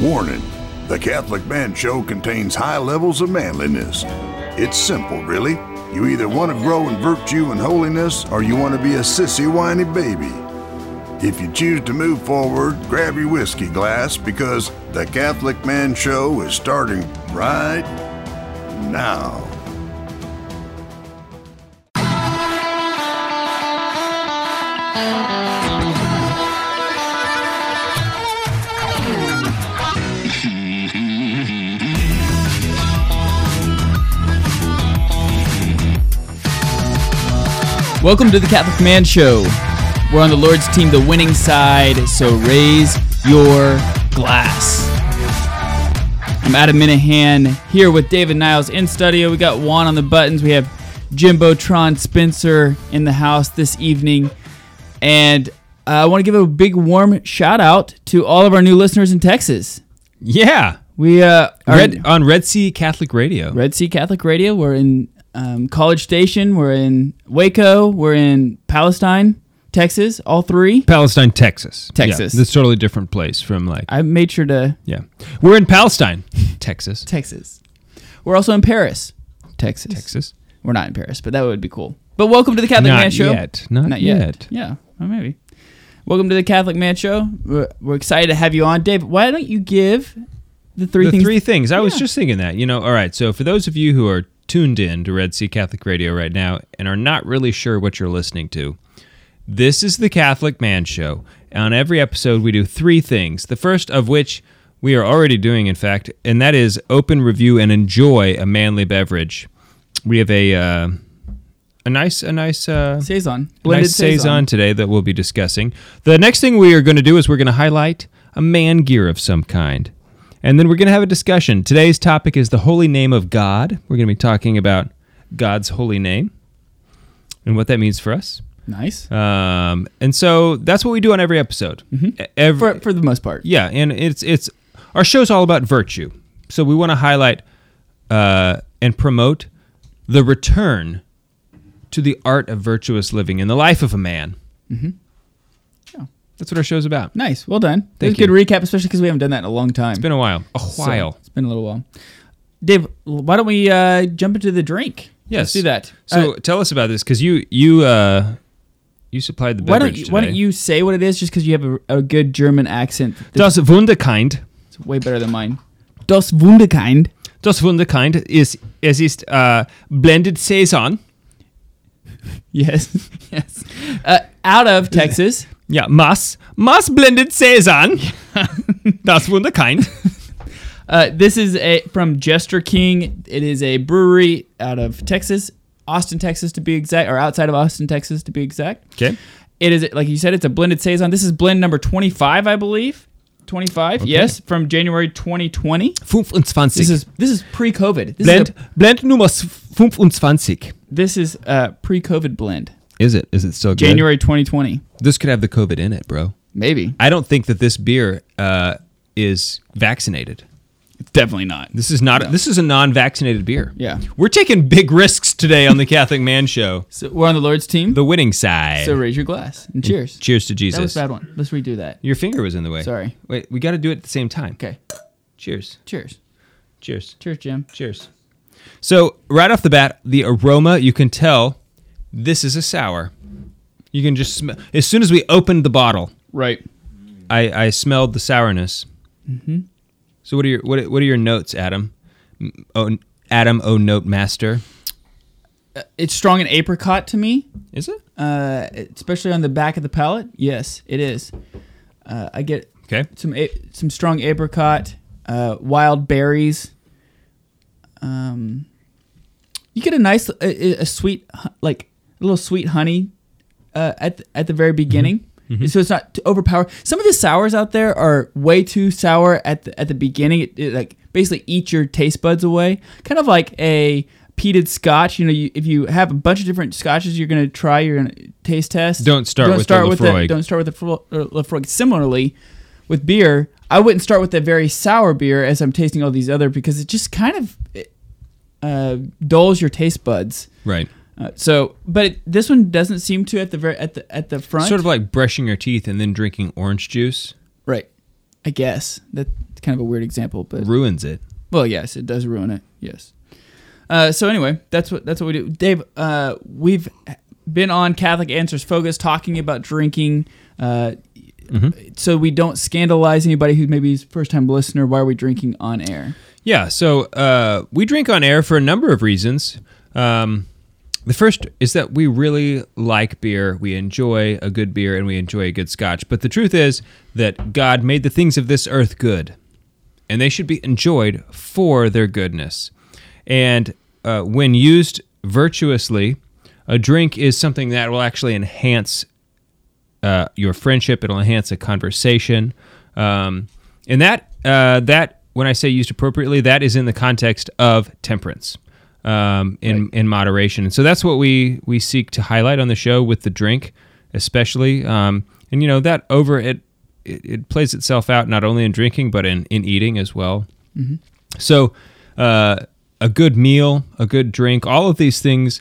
Warning The Catholic Man Show contains high levels of manliness. It's simple, really. You either want to grow in virtue and holiness, or you want to be a sissy, whiny baby. If you choose to move forward, grab your whiskey glass because The Catholic Man Show is starting right now. Welcome to the Catholic Man Show. We're on the Lord's team, the winning side, so raise your glass. I'm Adam Minahan here with David Niles in studio. We got Juan on the buttons. We have Jimbo Tron Spencer in the house this evening. And uh, I want to give a big warm shout out to all of our new listeners in Texas. Yeah. We uh, are Red, on Red Sea Catholic Radio. Red Sea Catholic Radio. We're in um, College Station. We're in Waco. We're in Palestine, Texas. All three. Palestine, Texas. Texas. Yeah, this totally different place from like, I made sure to yeah. We're in Palestine, Texas. Texas. We're also in Paris, Texas. Texas. We're not in Paris, but that would be cool. But welcome to the Catholic Not Man Show. Not yet. Not yet. yet. Yeah, well, maybe. Welcome to the Catholic Man Show. We're, we're excited to have you on, Dave. Why don't you give the three the things? three things. I was just thinking that. You know, all right. So for those of you who are tuned in to Red Sea Catholic Radio right now and are not really sure what you're listening to, this is the Catholic Man Show. On every episode, we do three things. The first of which we are already doing, in fact, and that is open, review, and enjoy a manly beverage. We have a uh, a nice a nice uh, saison, blended nice saison saison. today that we'll be discussing. The next thing we are going to do is we're going to highlight a man gear of some kind. And then we're going to have a discussion. Today's topic is the holy name of God. We're going to be talking about God's holy name and what that means for us. Nice Um, and so that's what we do on every episode. E- Every, for for the most part. yeah, and it's it's our show's all about virtue. So we want to highlight uh, and promote the return to the art of virtuous living in the life of a man. Mm-hmm. That's what our show's about. Nice, well done. Thank a good recap, especially because we haven't done that in a long time. It's been a while. A So, while. it's been a little while. Dave, why don't we uh, jump into the drink? yes. Let's do that. So Uh, tell us about this because you you uh, you supplied the why beverage don't you, today. why don't you say what it is, just because you have a, a good German accent? Das Wunderkind. It's way better than mine. Das Wunderkind. Das Wunderkind is es ist uh, blended saison. Yes, yes. Uh, out of Texas. Ja, Mass Mass blended saison. das Wunderkind. Uh, this is a from Jester King. It is a brewery out of Texas, Austin, Texas to be exact, or outside of Austin, Texas to be exact. Okay. It is like you said, it's a blended saison. This is blend number twenty-five, I believe. Twenty-five, yes, from January 2020. 25. This is this is pre-COVID. This Blend, is a, Blend Nummer 25. this is a pre-COVID blend. Is it? Is it still good? January 2020, This could have the COVID in it, bro. maybe. I don't think that this beer uh, is vaccinated. Definitely not. This is not. This is a non-vaccinated beer. Yeah. We're taking big risks today on the Catholic Man Show. So we're on the Lord's team. The winning side. So raise your glass and cheers. Cheers to Jesus. That was a bad one. Let's redo that. Your finger was in the way. Sorry. Wait, we got to do it at the same time. Okay. Cheers. Cheers. Cheers. Cheers, Jim. Cheers. So right off the bat, the aroma you can tell this is a sour. You can just smell as soon as we opened the bottle. Right. I, I smelled the sourness. Mm-hmm. So what are your what, what are your notes, Adam? M- Oh, Adam, oh note master. It's strong and apricot to me, Is it? uh, especially on the back of the palate. Yes, it is. Uh, I get Okay. some a- some strong apricot, uh, wild berries. Um, you get a nice, a, a sweet, hu- like little sweet honey uh, at the, at the very beginning. So it's not overpowered. Some of the sours out there are way too sour at the at the beginning. It, it like basically eats your taste buds away. Kind of like a peated scotch. You know, you, if you have a bunch of different scotches, you're gonna try. You're gonna taste test. Don't start with the start with Laphroaig. Don't start with the uh, Similarly, with beer, I wouldn't start with a very sour beer as I'm tasting all these other because it just kind of uh, dulls your taste buds. Right. Uh, so, but it, this one doesn't seem to at the very at the at the front. Sort of like brushing your teeth and then drinking orange juice. right. I guess that's kind of a weird example, but Ruins it. well, yes, it does ruin it. Yes. Uh, so anyway, that's what that's what we do. Dave, uh, we've been on Catholic Answers Focus talking about drinking. Uh, So we don't scandalize anybody who maybe is first time listener. Why are we drinking on air? Yeah, so uh, we drink on air for a number of reasons. Um, the first is that we really like beer. We enjoy a good beer and we enjoy a good scotch. But the truth is that God made the things of this earth good, and they should be enjoyed for their goodness. And uh, when used virtuously, a drink is something that will actually enhance uh, your friendship. It'll enhance a conversation, um, and that uh, that when I say used appropriately, that is in the context of temperance, um, in in moderation. And so that's what we we seek to highlight on the show with the drink, especially. Um, and you know that over it, it it plays itself out not only in drinking but in in eating as well. So, uh, a good meal, a good drink, all of these things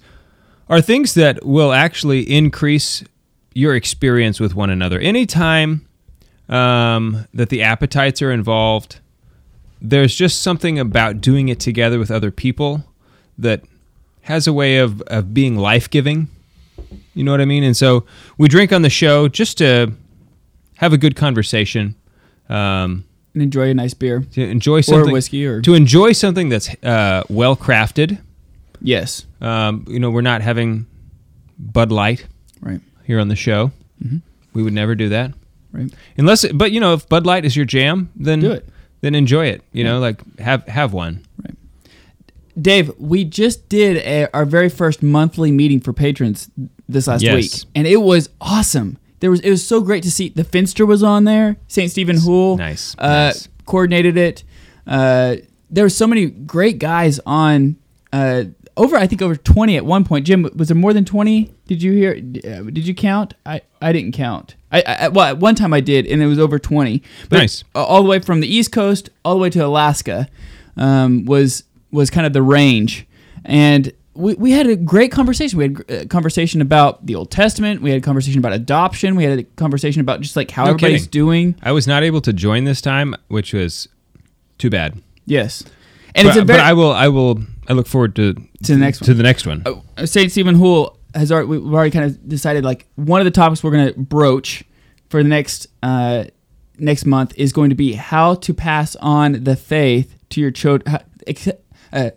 are things that will actually increase your experience with one another. Anytime um, that the appetites are involved, there's just something about doing it together with other people that has a way of, of being life giving. You know what I mean? And so we drink on the show just to have a good conversation. Um, And enjoy a nice beer. to enjoy something Or whiskey or- to enjoy something that's uh, well crafted. Yes. Um, you know, we're not having Bud Light Right. here on the show. We would never do that Right. unless. But you know, if Bud Light is your jam, then Do it. Then enjoy it. You know, like have have one. Dave, we just did a, our very first monthly meeting for patrons this last Yes. week, and it was awesome. There was it was so great to see the Finster was on there. Saint Stephen Hool, Nice, uh, nice. coordinated it. Uh, there were so many great guys on. Uh, over, I think over twenty at one point. Jim, was there more than twenty? Did you hear? uh, Did you count? I, I didn't count. I, I well, at one time I did, and it was over twenty. But Nice. all the way from the East Coast all the way to Alaska um, was was kind of the range, and we, we had a great conversation. We had a conversation about the Old Testament. We had a conversation about adoption. We had a conversation about just like how No everybody's kidding. doing. I was not able to join this time, which was too bad. Yes, and but, it's a very but I will. I will. I look forward to To the next To one. the next one. uh, Saint Stephen Hool has already we've already kind of decided like one of the topics we're going to broach for the next uh, next month is going to be how to pass on the faith to your children. Uh,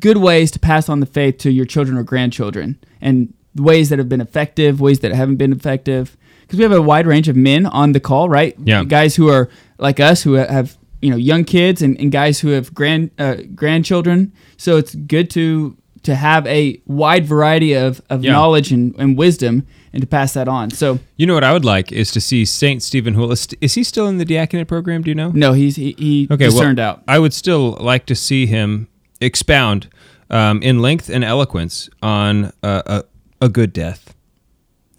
good ways to pass on the faith to your children or grandchildren, and ways that have been effective, ways that haven't been effective. Because we have a wide range of men on the call, right? Yeah. guys who are like us who have you know young kids and, and guys who have grand uh, grandchildren. So it's good to to have a wide variety of, of Yeah. knowledge and, and wisdom and to pass that on. So You know what I would like is to see Saint Stephen Hool. Is, is he still in the diaconate program? Do you know? no, he's he, he Okay, discerned well, out. I would still like to see him expound um, in length and eloquence on uh, a, a good death.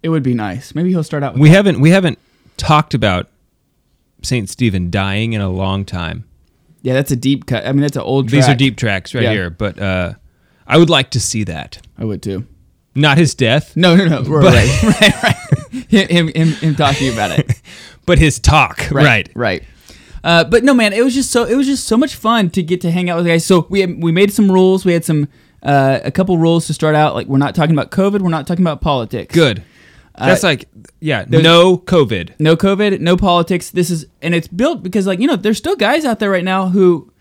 It would be nice. Maybe he'll start out with We haven't we haven't talked about Saint Stephen dying in a long time. Yeah, that's a deep cut. I mean, that's an old These are deep tracks right Yeah. here, but uh, I would like to see that. I would too. Not his death, No, no, no. Right, right, right. right. Him, him, him talking about it. but his talk. Right. right. Uh, but no, man, it was just so it was just so much fun to get to hang out with guys. So we we made some rules. We had some uh, a couple rules to start out. Like we're not talking about COVID. We're not talking about politics. Good. That's Uh, like yeah, no COVID. No COVID. No politics. This is and it's built because like you know there's still guys out there right now who,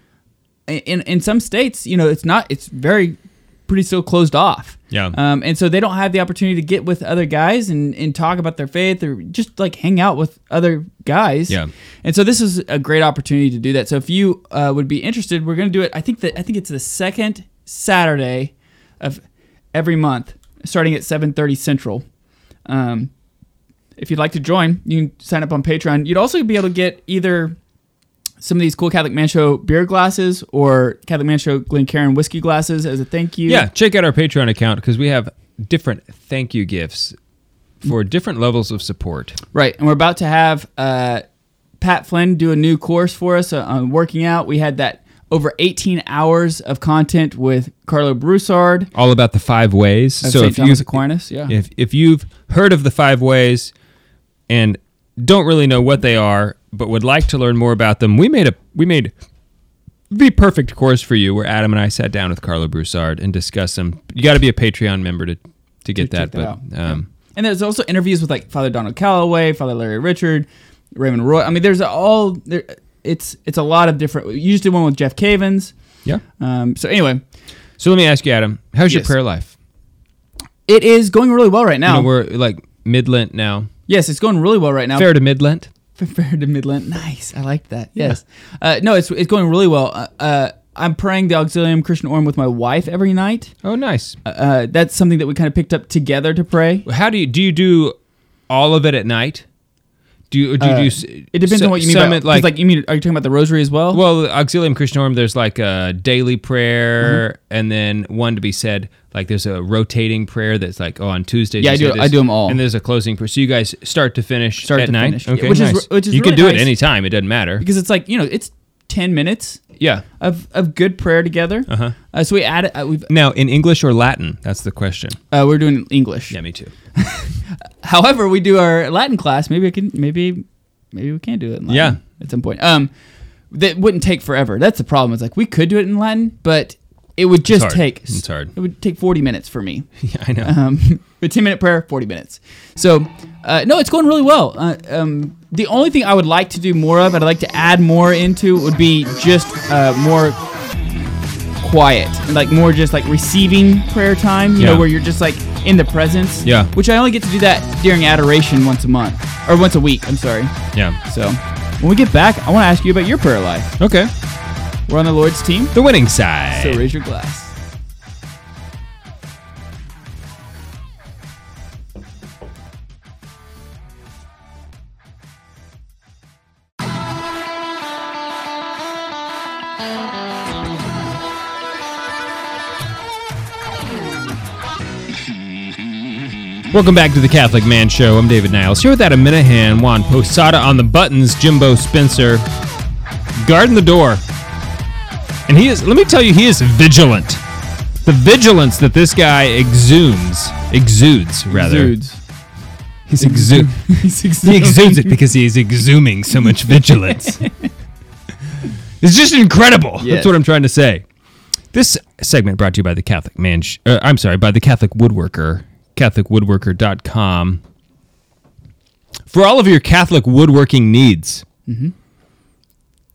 in in some states you know it's not it's very pretty still closed off. Yeah. Um, and so they don't have the opportunity to get with other guys and, and talk about their faith or just like hang out with other guys. Yeah. And so this is a great opportunity to do that. So if you uh, would be interested, we're going to do it. I think that I think it's the second Saturday of every month, starting at 7:30 Central. Um, if you'd like to join, you can sign up on Patreon. You'd also be able to get either some of these cool Catholic Man Show beer glasses or Catholic Man Show Glencairn whiskey glasses as a thank you. Yeah, check out our Patreon account because we have different thank you gifts for different levels of support. Right, and we're about to have uh, Pat Flynn do a new course for us uh, on working out. We had that over 18 hours of content with Karlo Broussard All about the five ways. so St. if Thomas you've Aquinas. Yeah, if if you've heard of the five ways and don't really know what they are, but would like to learn more about them, we made a we made the perfect course for you where Adam and I sat down with Karlo Broussard and discussed them. You got to be a Patreon member to to get To that, that but um, And there's also interviews with like Father Donald Calloway, Father Larry Richard, Raymond Roy. I mean, there's all there. It's it's a lot of different. You just did one with Jeff Cavins. yeah. Um, so anyway, So let me ask you, Adam, how's your prayer life? it is going really well right now. You know, we're like mid Lent now. yes, it's going really well right now. Fair to mid Lent. Fair to Midland. Nice. I like that. Yes. Uh, no, it's it's going really well. Uh, uh, I'm praying the Auxilium Christianorum with my wife every night. Oh, nice. Uh, Uh, that's something that we kind of picked up together to pray. How do you do? You do all of it at night? Do you do you Uh, do? s- it depends so- on what you mean by it, like, like you mean. Are you talking about the rosary as well? Well, the Auxilium Christianorum, there's like a daily prayer, and then one to be said. Like there's a rotating prayer that's like, oh, on Tuesdays. Yeah, you I do- say I this, do 'em all. And there's a closing prayer. So you guys start to finish Start at to night. finish. Okay, Which is- which is you can really do it nice. anytime. It doesn't matter. because it's like you know it's ten minutes yeah. of, of good prayer together. Uh-huh. Uh, so we added. Uh, we've Now in English or Latin? That's the question. uh, we're doing English. Yeah, me too. However, we do our Latin class. Maybe I can. Maybe maybe we can do it. In Latin Yeah. At some point. Um, that wouldn't take forever. That's the problem. It's like we could do it in Latin, but it would just hard. take. It's hard. It would take forty minutes for me. Yeah, I know. Um, a ten minute prayer, forty minutes. So, uh, no, it's going really well. Uh, um, the only thing I would like to do more of, I'd like to add more into, would be just uh, more quiet, like more just like receiving prayer time. You Yeah. know, where you're just like in the presence. Yeah. Which I only get to do that during adoration once a month or once a week. I'm sorry. yeah. So, when we get back, I want to ask you about your prayer life. Okay. We're on the Lord's team, The winning side. so raise your glass. Welcome back to the Catholic Man Show. I'm David Niles here with Adam Minahan, Juan Posada on the buttons, Jimbo Spencer guarding the door. And he is, let me tell you, he is vigilant. The vigilance that this guy exudes, exudes rather. Exudes. He's exu- He's he exudes it because he's exhuming so much vigilance. it's just incredible. Yes. That's what I'm trying to say. This segment brought to you by the Catholic Man. Sh- uh, I'm sorry, by the Catholic Woodworker, CatholicWoodworker.com. For all of your Catholic woodworking needs,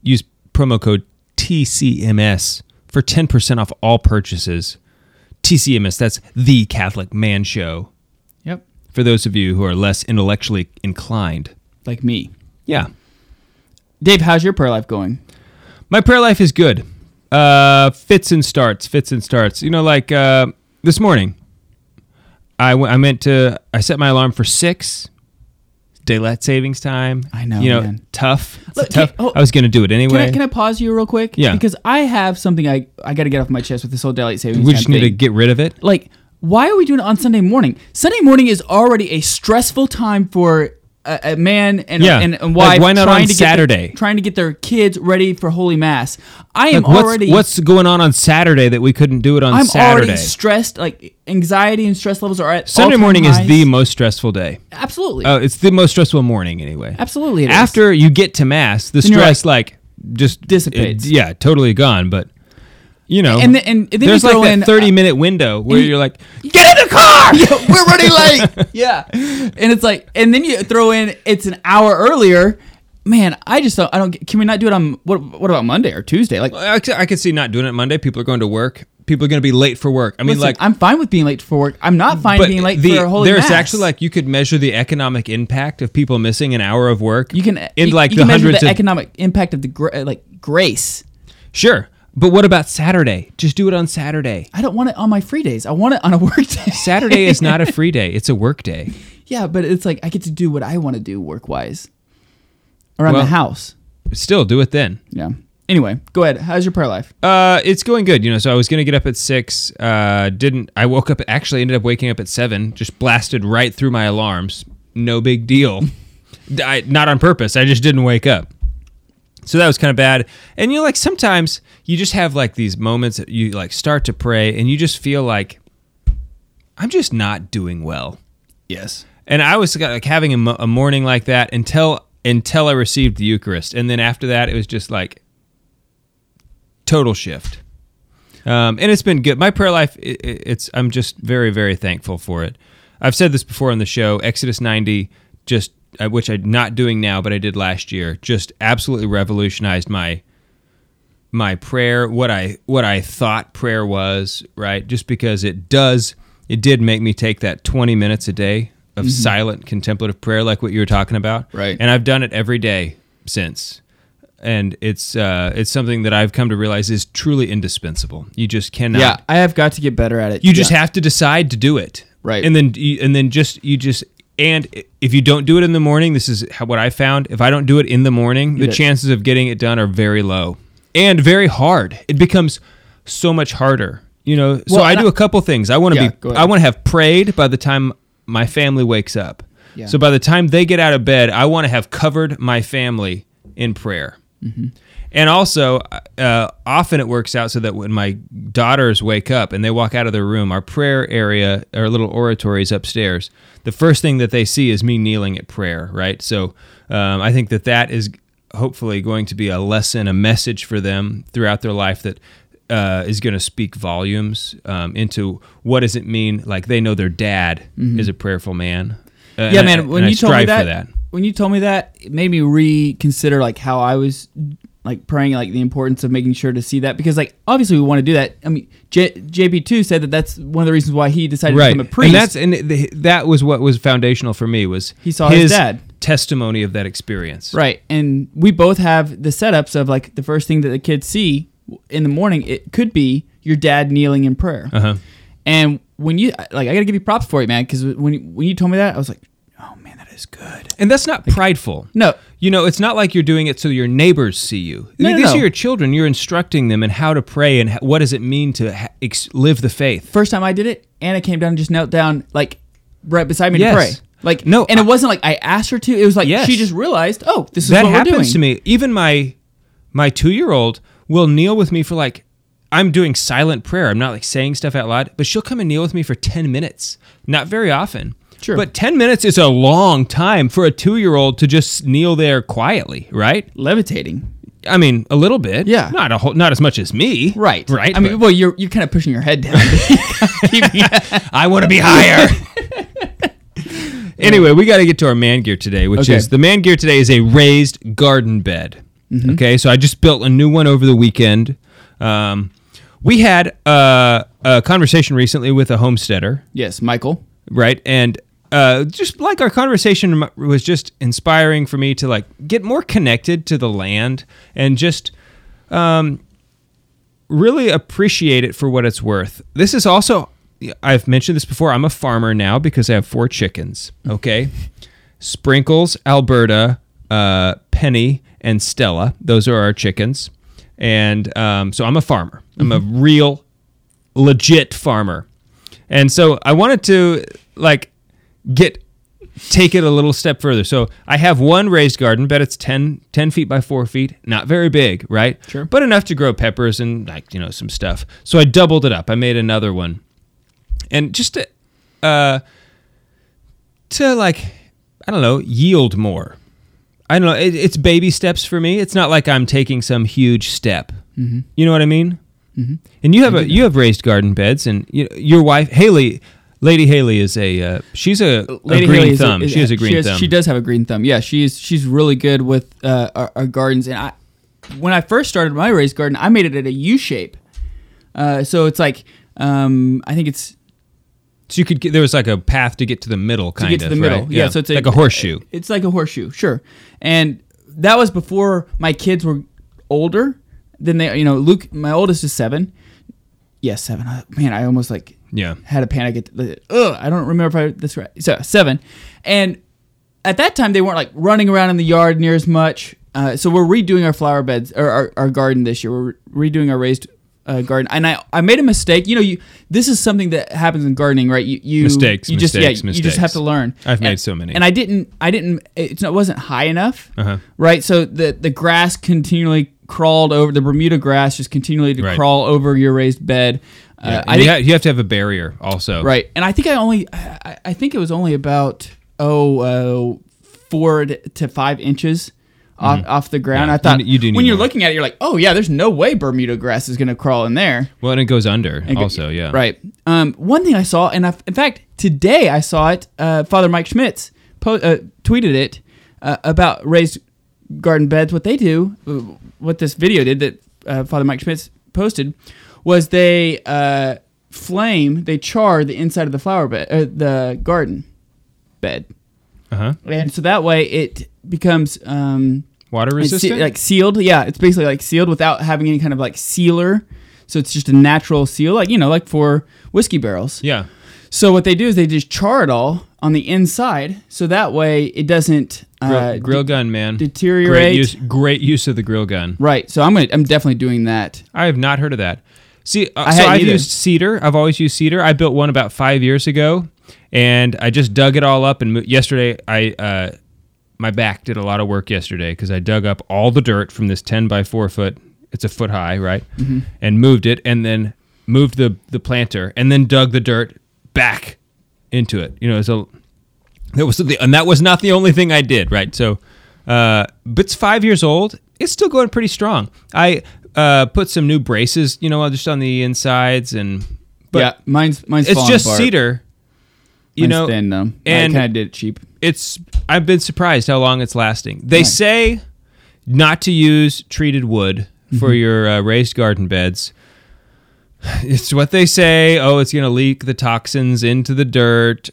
use promo code TCMS for 10% off all purchases. TCMS, that's the Catholic Man Show. Yep. For those of you who are less intellectually inclined. Like me. Yeah. Dave, how's your prayer life going? My prayer life is good. Uh, fits and starts, fits and starts. You know, like uh, this morning, I, w- I meant to, I set my alarm for six. Daylight savings time. I know, You know, man. tough. Look, tough. can- oh, I was going to do it Can anyway. I, can I pause you real quick? Yeah. Because I have something I, I got to get off my chest with this whole daylight savings we just need to get rid of it. like, why are we doing it on Sunday morning? Sunday morning is already a stressful time for a, a man and, Yeah. and, and Like, wife why not trying on to get their- trying to get their kids ready for Holy Mass. I am Like, what's, already what's going on on Saturday that we couldn't do it on I'm Saturday? already stressed. Like anxiety and stress levels are at Sunday morning is the most stressful day. absolutely Oh, it's the most stressful morning anyway. absolutely it is. After you get to mass, the Then stress like just Dissipates. it- yeah, totally gone. But you know, And then- and then there's like in, uh, 30 minute window where you're like, get in the car. we're running late. yeah, and it's like, and then you throw in it's an hour earlier. Man, I just don't. I don't. Can we not do it on what? What about Monday or Tuesday? Like, I could see not doing it Monday. People are going to work. People are going to be late for work. I mean, listen, like, I'm fine with being late for work. I'm not fine being late the, for a holy there's mass. actually like you could measure the economic impact of people missing an hour of work. you can in you, like you the can measure hundreds the of economic impact of the gra- uh, like grace. sure. But what about Saturday? Just do it on Saturday. I don't want it on my free days. I want it on a work day. Saturday is not a free day; it's a work day. yeah, but it's like I get to do what I want to do work wise around Well- the house. Still, do it then. Yeah. Anyway, go ahead. How's your prayer life? Uh, it's going good. You know, so I was gonna get up at six. Uh, didn't. I woke up. Actually, ended up waking up at seven. Just blasted right through my alarms. No big deal. I, not on purpose. I just didn't wake up. So that was kind of bad. And you know, like sometimes you just have like these moments that you like start to pray, and you just feel like I'm just not doing well. Yes. And I was like having a, mo- a morning like that until until I received the Eucharist, and then after that, it was just like total shift. Um, and it's been good. My prayer life, i i- it's I'm just very very thankful for it. I've said this before on the show. Exodus 90, just which I'm not doing now, but I did last year, just absolutely revolutionized my my prayer, what I what I thought prayer was, right? Just because it does, it did make me take that 20 minutes a day of silent contemplative prayer, like what you were talking about, Right. And I've done it every day since, and it's uh, it's something that I've come to realize is truly indispensable. You just cannot. Yeah, I have got to get better at it. You just have to decide to do it, Right. And then and then just you just and if you don't do it in the morning, this is how, what I found. If I don't do it in the morning, the did. chances of getting it done are very low and very hard. It becomes so much harder. You know, so I do I- a couple things. I want to Yeah, be. I want to have prayed by the time my family wakes up. Yeah. So by the time they get out of bed, I want to have covered my family in prayer. Mm-hmm. And also, uh, often it works out so that when my daughters wake up and they walk out of their room, our prayer area, our little oratory is upstairs. The first thing that they see is me kneeling at prayer, right? So um, I think that that is hopefully going to be a lesson, a message for them throughout their life that uh, is going to speak volumes um, into what does it mean? Like they know their dad is a prayerful man. Uh, Mm-hmm. yeah, and I- man. When and I you told me that, that. when you told me that, it made me reconsider like how I was like praying, like the importance of making sure to see that because like obviously we want to do that. I mean, J- JP two said that that's one of the reasons why he decided right to become a priest. and that's and the, that was what was foundational for me was He saw his dad. testimony of that experience Right. And we both have the setups of like the first thing that the kids see in the morning, it could be your dad kneeling in prayer. uh-huh And when you like, I gotta give you props for it, man, because when you, when you told me that, I was like, oh man, that is good. and that's not prideful No, you know it's not like you're doing it so your neighbors see you No, no, these no. are your children you're instructing them in how to pray and what does it mean to ha- ex- live the faith first time I did it, Anna came down and just knelt down like right beside me Yes. to pray. Like No, and I- it wasn't like I asked her to. It was like Yes. she just realized, oh, this is that what we're happens doing. to me even my my two-year-old will kneel with me for like i'm doing silent prayer i'm not like saying stuff out loud but she'll come and kneel with me for 10 minutes not very often Sure. but 10 minutes is a long time for a two-year-old to just kneel there quietly right Levitating, i mean a little bit Yeah. not a whole not as much as me right? right I mean, well, you're you're kind of pushing your head down. I want to be higher anyway we got to get to our man gear today which Okay. is the man gear today is a raised garden bed Mm-hmm. okay so i just built a new one over the weekend um, we had uh, a conversation recently with a homesteader yes, Michael. right and uh, just like our conversation was just inspiring for me to like get more connected to the land and just um, really appreciate it for what it's worth. This is also I've mentioned this before. I'm a farmer now because I have four chickens. Okay, Sprinkles, Alberta, uh, Penny, and Stella. Those are our chickens, and um, so I'm a farmer. I'm a real, legit farmer, and so I wanted to like get take it a little step further. So I have one raised garden bed. It's 10, 10 feet by four feet. Not very big, right? Sure. But enough to grow peppers and like, you know, some stuff. So I doubled it up. I made another one. And just to, uh, to like, I don't know, yield more. I don't know. It, it's baby steps for me. It's not like I'm taking some huge step. Mm-hmm. You know what I mean? Mm-hmm. And you have a you have raised garden beds, and you, your wife Haley, Lady Haley is a uh, she's a, a green Haley is thumb. is- she has a green she has- thumb. She does have a green thumb. Yeah, she's she's really good with uh, our, our gardens. And I, when I first started my raised garden, I made it at a U shape. Uh, so it's like um, I think it's So you could get there was like a path to get to the middle, kind to get to of the middle. right? Yeah, so it's like a horseshoe. It's like a horseshoe, sure. And that was before my kids were older. Then they, you know, Luke, my oldest is seven. Yes, seven. Uh, Man, I almost like Yeah. had a panic. At the, ugh, I don't remember if I that's right. So seven, and at that time they weren't like running around in the yard near as much. Uh, so we're redoing our flower beds or our, our garden this year. We're redoing our raised uh, garden, and I I made a mistake. You know, you this is something that happens in gardening, right? You you Mistakes, You just mistakes, yeah, you just have to learn. I've made And- so many. and I didn't I didn't it wasn't high enough, Uh-huh. right? So the the grass continually crawled over the Bermuda grass, just continually to Right. crawl over your raised bed. Yeah. Uh, I you, think, ha- you have to have a barrier also. right, and I think I only I, I think it was only about oh uh, four to five inches off, off the ground. Mm-hmm. Yeah, I thought you- you do when you're more. looking at it, you're like, oh yeah, there's no way Bermuda grass is going to crawl in there. Well, and it goes under And go- also, yeah. Right. Um, one thing I saw, and I, in fact, today I saw it. Uh, Father Mike Schmitz po- uh, tweeted it uh, about raised garden beds. What they do, what this video did that uh, Father Mike Schmitz posted, was they uh, flame, they char the inside of the flower bed, uh, the garden bed, Uh huh. and so that way it becomes. Um, Water se- resistant. like sealed. Yeah, it's basically like sealed without having any kind of like sealer. So it's just a natural seal, like you know, like for whiskey barrels. yeah. So what they do is they just char it all on the inside, so that way it doesn't Grill, uh, grill gun, man. deteriorate. Great use. Great use of the grill gun. Right. So I'm gonna, I'm definitely doing that. I have not heard of that. See, uh, I so I've either. used cedar. I've always used cedar. I built one about five years ago, and I just dug it all up. And mo- yesterday, I uh, my back did a lot of work yesterday because I dug up all the dirt from this ten by four foot. It's a foot high, right? Mm-hmm. And moved it, and then moved the the planter, and then dug the dirt back into it. You know, so that was the, and that was not the only thing I did, right? So, uh, but it's five years old. It's still going pretty strong. I uh, put some new braces, you know, just on the insides, and but yeah, mine's mine's it's just apart. cedar. You Mine's know, thin though. and- I kind of did it cheap. it's I've been surprised how long it's lasting. They Nice. say not to use treated wood for Mm-hmm. your uh, raised garden beds. It's what they say. Oh, it's going to leak the toxins into the dirt.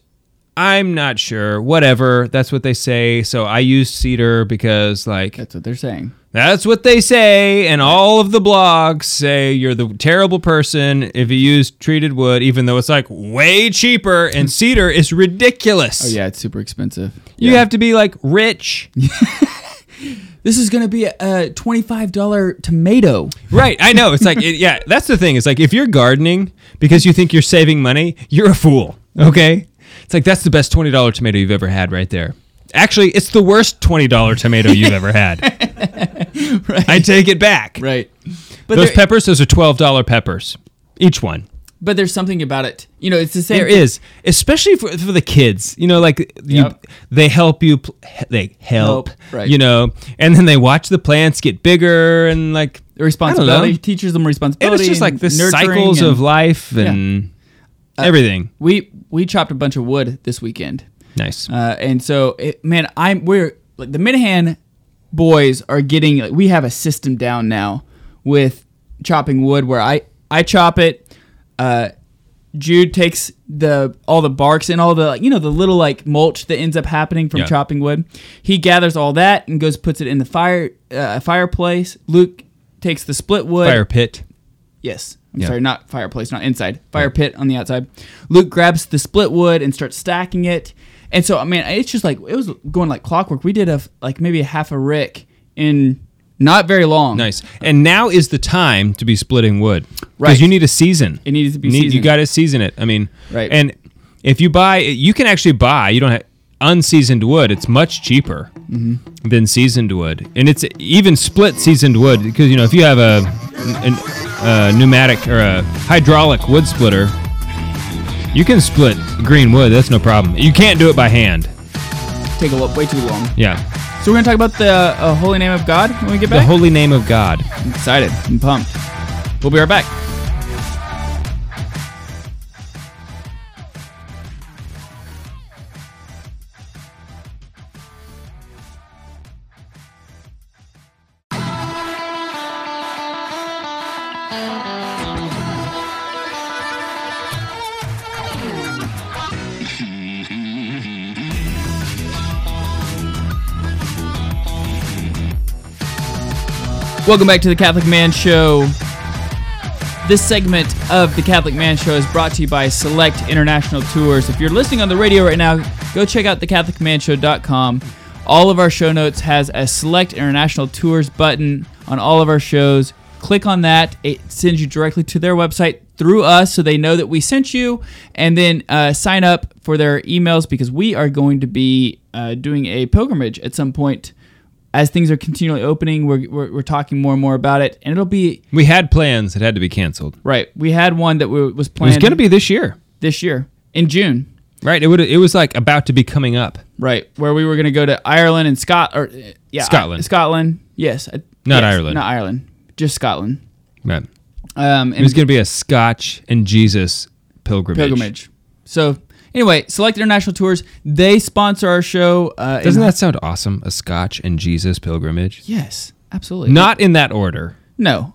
I'm not sure. Whatever. That's what they say. So I use cedar because like That's what they're saying. that's what they say, and all of the blogs say you're the terrible person if you use treated wood, even though it's like way cheaper, and cedar is ridiculous. Oh yeah, it's super expensive. You Yeah. have to be like rich. This is gonna be a, a twenty-five dollar tomato. right. I know. It's like, it, yeah, that's the thing. It's like if you're gardening because you think you're saving money, you're a fool. Okay. It's like that's the best $20 tomato you've ever had right there. Actually, it's the worst $20 tomato you've ever had. right. I take it back. Right. But Those peppers, those are $12 peppers. Each one. But there's something about it. You know, it's the same. There is, especially for, for the kids. You know, like you, Yep. they help you. They help, Help, right. You know, and then they watch the plants get bigger and like The responsibility I don't know. teaches them And responsibility. it's just like the cycles and- of life and everything. We we chopped a bunch of wood this weekend, Nice. uh, and so it, man, I'm we're like the Minahan boys are getting. Like, we have a system down now with chopping wood where I I chop it. Uh, Jude takes the all the barks and all the you know the little like mulch that ends up happening from Yeah. chopping wood. He gathers all that and goes puts it in the fire uh, fireplace. Luke takes the split wood. Fire pit. Yes. I'm Yeah. sorry, not fireplace, not inside. Fire pit on the outside. Luke grabs the split wood and starts stacking it. And so, I mean, it's just like, it was going like clockwork. We did a, like maybe a half a rick in not very long. Nice. And now is the time to be splitting wood. Right. Because you need a season. It needs to be you, need- you got to season it. I mean, Right. And if you buy, you can actually buy. You don't have unseasoned wood. It's much cheaper Mm-hmm. than seasoned wood, and it's even split seasoned wood because you know if you have a, an- a pneumatic or a hydraulic wood splitter, you can split green wood. That's no problem. You can't do it by hand. Take a look, way too long. Yeah. So, we're going to talk about the uh, holy name of God when we get back. The holy name of God. I'm excited. I'm pumped. We'll be right back. Welcome back to the Catholic Man Show. This segment of the Catholic Man Show is brought to you by Select International Tours. If you're listening on the radio right now, go check out thecatholicmanshow.com. All of our show notes has a Select International Tours button on all of our shows. Click on that. It sends you directly to their website through us so they know that we sent you. And then uh, sign up for their emails because we are going to be uh, doing a pilgrimage at some point as things are continually opening, we're, we're, we're talking more and more about it, and it'll be We had plans that had to be canceled. right. We had one that we, was It planned was going to be this year. this year in June. Right. It would. It was like about to be coming up. Right, where we were going to go to Ireland and Scot or uh, yeah, Scotland. I- Scotland. Yes, Not yes, Ireland. Not Ireland. Just Scotland. Right. Um, It was going to be a Scotch and Jesus pilgrimage. pilgrimage. So anyway, Select International Tours. They sponsor our show. Uh, Doesn't in- that sound awesome? A Scotch and Jesus pilgrimage. Yes, absolutely. Not in that order, no.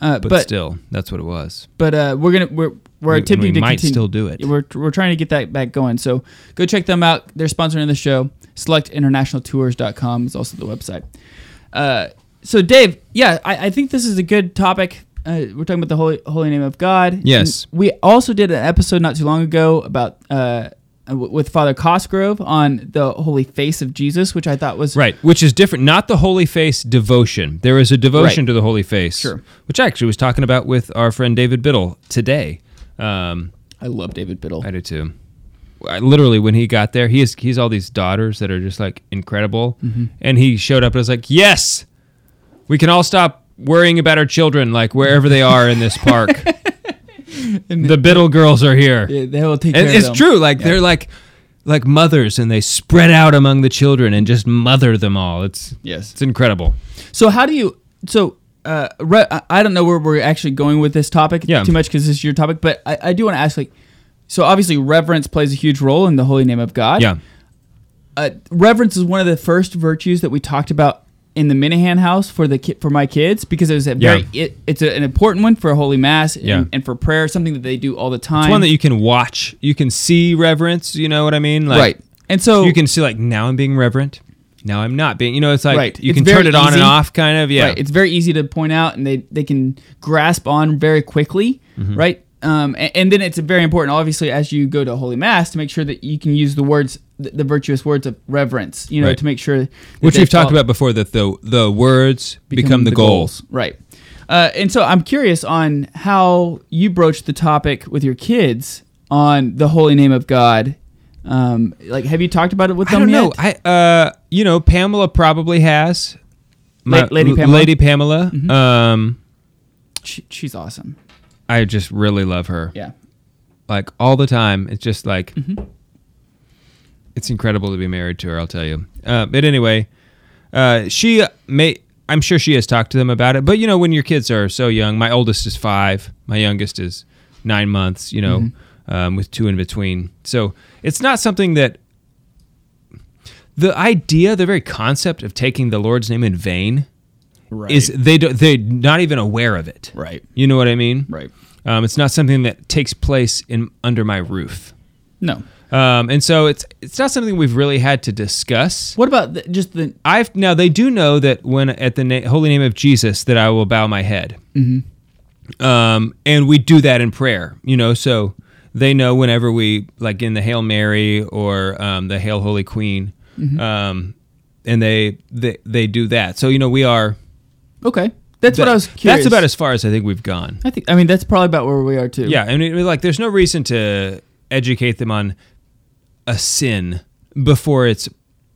Uh, but, but still, that's what it was. but uh, we're gonna we're we're We- attempting we to might continue. still do it. We're we're trying to get that back going. So go check them out. They're sponsoring the show. SelectInternationalTours.com is also the website. Uh, so Dave, yeah, I, I think this is a good topic. Uh, we're talking about the holy holy name of God. Yes. And we also did an episode not too long ago about uh, with Father Cosgrove on the holy face of Jesus, which I thought was Right, which is different. Not the Holy Face devotion. There is a devotion Right. to the Holy Face. Sure. Which I actually was talking about with our friend David Biddle today. Um, I love David Biddle. I do too. I, literally, when he got there, he has he's all these daughters that are just like incredible, Mm-hmm. and he showed up and was like, "Yes, we can all stop worrying about our children, like wherever they are in this park. the Biddle girls are here." Yeah, they will take care of it's true. Like they're like like mothers, and they spread out among the children and just mother them all. It's Yes. it's incredible. So how do you? So uh, re- I- I don't know where we're actually going with this topic Yeah. too much because this is your topic, but I, I do want to ask like, so obviously reverence plays a huge role in the holy name of God. Yeah. Uh, reverence is one of the first virtues that we talked about in the Minahan house for the ki- for my kids because it was a very it, it's a, an important one for holy mass and, Yeah. and for prayer, something that they do all the time. It's one that you can watch. You can see reverence. You know what I mean? Like, right. And so You can see like now I'm being reverent. Now I'm not being. You know, it's like Right. you It's can turn it on easy. and off, kind of. Yeah. Right. It's very easy to point out, and they they can grasp on very quickly, Mm-hmm. right? Um, and, and then it's very important, obviously, as you go to Holy Mass, to make sure that you can use the words, the, the virtuous words of reverence, you know, Right. to make sure. Which we've talked about before. That the the words become, the, goals. Right. Uh, and so I'm curious on how you broach the topic with your kids on the holy name of God. Um, like, have you talked about it with them I don't know. I uh, you know, Pamela probably has. La- Lady Pamela? Mm-hmm. Lady Pamela. Um, She, she's awesome. I just really love her. Yeah. Like all the time. It's just like Mm-hmm. It's incredible to be married to her. I'll tell you. Uh, but anyway, uh, she may. I'm sure she has talked to them about it. But you know, when your kids are so young, my oldest is five. My youngest is nine months. You know, Mm-hmm. um, with two in between. So it's not something that. The idea, the very concept of taking the Lord's name in vain, Right. is they do, they're not even aware of it. right. You know what I mean? Right. Um, it's not something that takes place in under my roof, No. Um, and so it's it's not something we've really had to discuss. What about the, just the I've now they do know that when at the na- holy name of Jesus that I will bow my head, mm-hmm. um, and we do that in prayer. You know, so they know whenever we like in the Hail Mary or um, the Hail Holy Queen, um, and they they they do that. So you know we are. Okay, that's what I was curious. That's about as far as I think we've gone. I think. I mean, that's probably about where we are too. Yeah, I mean, like, there's no reason to educate them on a sin before it's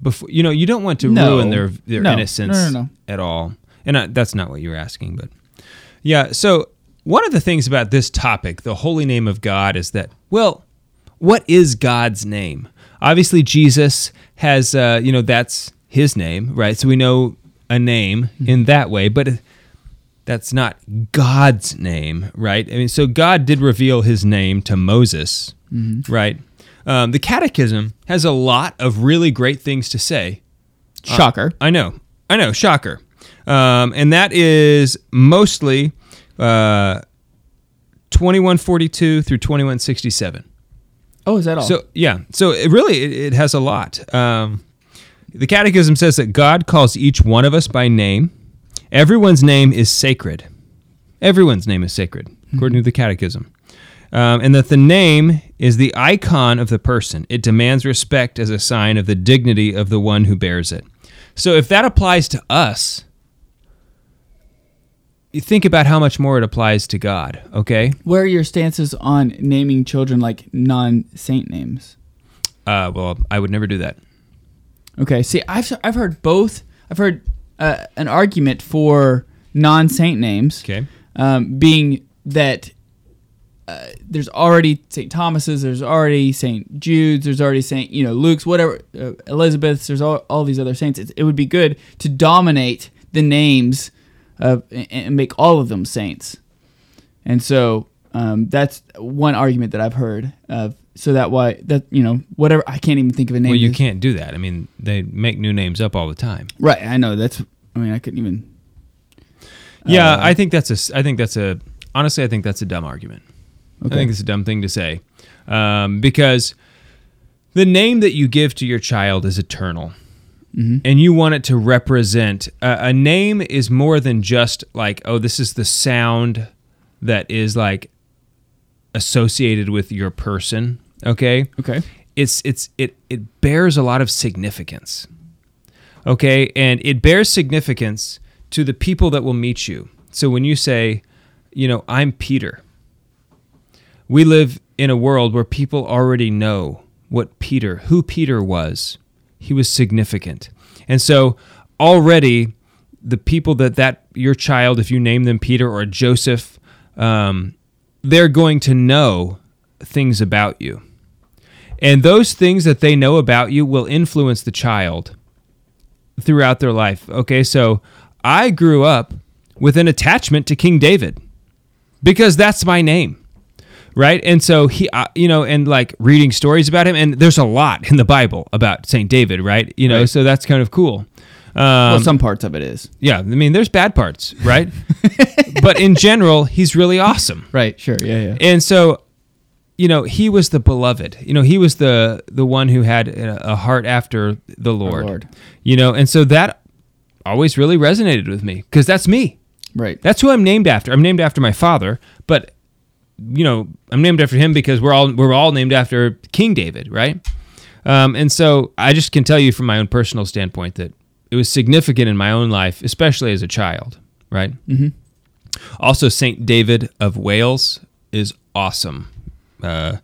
before. You know, you don't want to No. ruin their their No. innocence No, at all. And I, that's not what you were asking, but yeah. So one of the things about this topic, the holy name of God, is that well, what is God's name? Obviously, Jesus has, uh, you know, that's his name, right? So we know a name in that way, but that's not God's name, right? I mean, so God did reveal his name to Moses, right? Um, the Catechism has a lot of really great things to say. Shocker. I know, I know, shocker. Um, and that is mostly uh, 2142 through 2167. oh, is that all? So yeah, so it really it, it has a lot. Um, the Catechism says that God calls each one of us by name. Everyone's name is sacred. Everyone's name is sacred, according to the Catechism. Um, and that the name is the icon of the person. It demands respect as a sign of the dignity of the one who bears it. So if that applies to us, you think about how much more it applies to God, okay? where are your stances on naming children like non-saint names? Uh, well, I would never do that. Okay. See, I've I've heard both. I've heard uh, an argument for non-saint names. Okay. um, being that uh, there's already St. Thomas's, there's already St. Jude's, there's already St. you know Luke's, whatever, uh, Elizabeth's. There's all, all these other saints. It, it would be good to dominate the names of and, and make all of them saints. And so um, that's one argument that I've heard of. So that why that you know whatever I can't even think of a name. Well, you can't do that. I mean, they make new names up all the time. Right, I know that's. I mean, I couldn't even. Yeah, Uh, I think that's a. I think that's a. Honestly, I think that's a dumb argument. I think it's a dumb thing to say, um, because the name that you give to your child is eternal, and you want it to represent. Uh, a name is more than just like, oh, this is the sound that is like associated with your person. Okay, Okay. it's it's it it bears a lot of significance. Okay, and it bears significance to the people that will meet you. So when you say, you know, I'm Peter. We live in a world where people already know what Peter, who Peter was. He was significant. And so already the people that that your child if you name them Peter or Joseph um, they're going to know things about you. And those things that they know about you will influence the child throughout their life. Okay, so I grew up with an attachment to King David because that's my name. Right? And so he, uh, you know, and like reading stories about him, and there's a lot in the Bible about St. David, right? You know, Right. so that's kind of cool. Um, well, some parts of it is. yeah, I mean, there's bad parts, right? but in general, he's really awesome. Right. Sure. Yeah. Yeah. And so, you know, he was the beloved. You know, he was the the one who had a a heart after the Lord. Lord. You know, and so that always really resonated with me because that's me. Right. That's who I'm named after. I'm named after my father, but you know, I'm named after him because we're all we're all named after King David, right? Um, and so I just can tell you from my own personal standpoint that it was significant in my own life, especially as a child, right? Mm-hmm. Also, Saint David of Wales is awesome. Uh,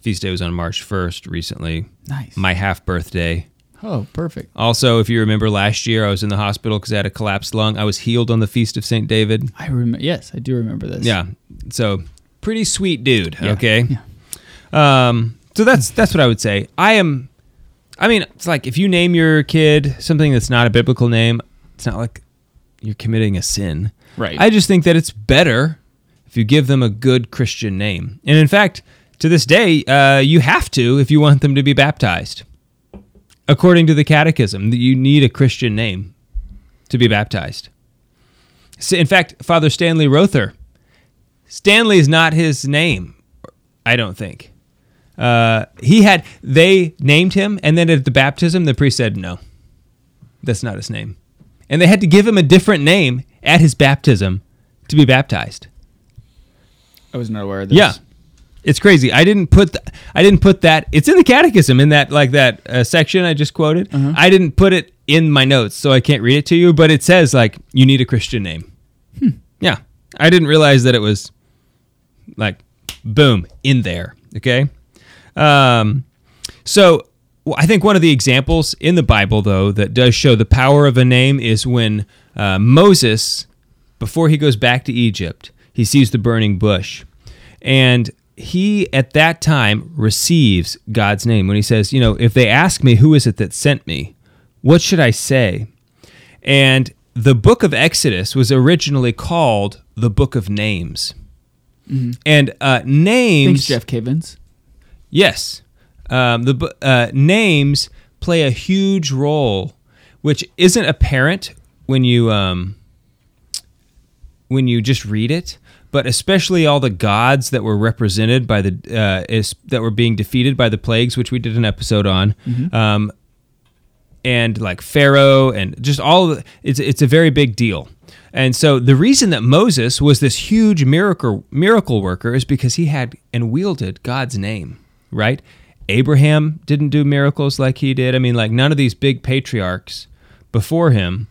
feast day was on March 1st recently. Nice. My half birthday. oh, perfect. Also, if you remember last year, I was in the hospital because I had a collapsed lung. I was healed on the feast of Saint David. I remember. Yes, I do remember this. Yeah. So pretty sweet dude. Yeah. Okay. Yeah. Um. So that's that's what I would say. I am. I mean, it's like if you name your kid something that's not a biblical name, it's not like you're committing a sin. Right. I just think that it's better if you give them a good Christian name. And in fact, to this day, uh, you have to if you want them to be baptized. According to the Catechism, that you need a Christian name to be baptized. So in fact, Father Stanley Rother, Stanley is not his name, I don't think. Uh, he had they named him, and then at the baptism, the priest said, "No, that's not his name," and they had to give him a different name at his baptism to be baptized. I was not aware of this. Yeah, it's crazy. I didn't put th- I didn't put that. It's in the catechism in that like that uh, section I just quoted. I didn't put it in my notes, so I can't read it to you. But it says like you need a Christian name. Yeah, I didn't realize that it was like boom in there. Okay, um, so I think one of the examples in the Bible though that does show the power of a name is when uh, Moses before he goes back to Egypt, he sees the burning bush. And he, at that time, receives God's name when he says, You know, if they ask me, who is it that sent me? What should I say? And the book of Exodus was originally called the book of names. And uh, names. Thanks, Jeff Cavins. Yes, um, the uh, names play a huge role, which isn't apparent when you um, when you just read it. But especially all the gods that were represented by the uh, is, that were being defeated by the plagues, which we did an episode on, um, and like Pharaoh and just all of the, it's it's a very big deal. And so the reason that Moses was this huge miracle miracle worker is because he had and wielded God's name, right? Abraham didn't do miracles like he did. I mean, like none of these big patriarchs before him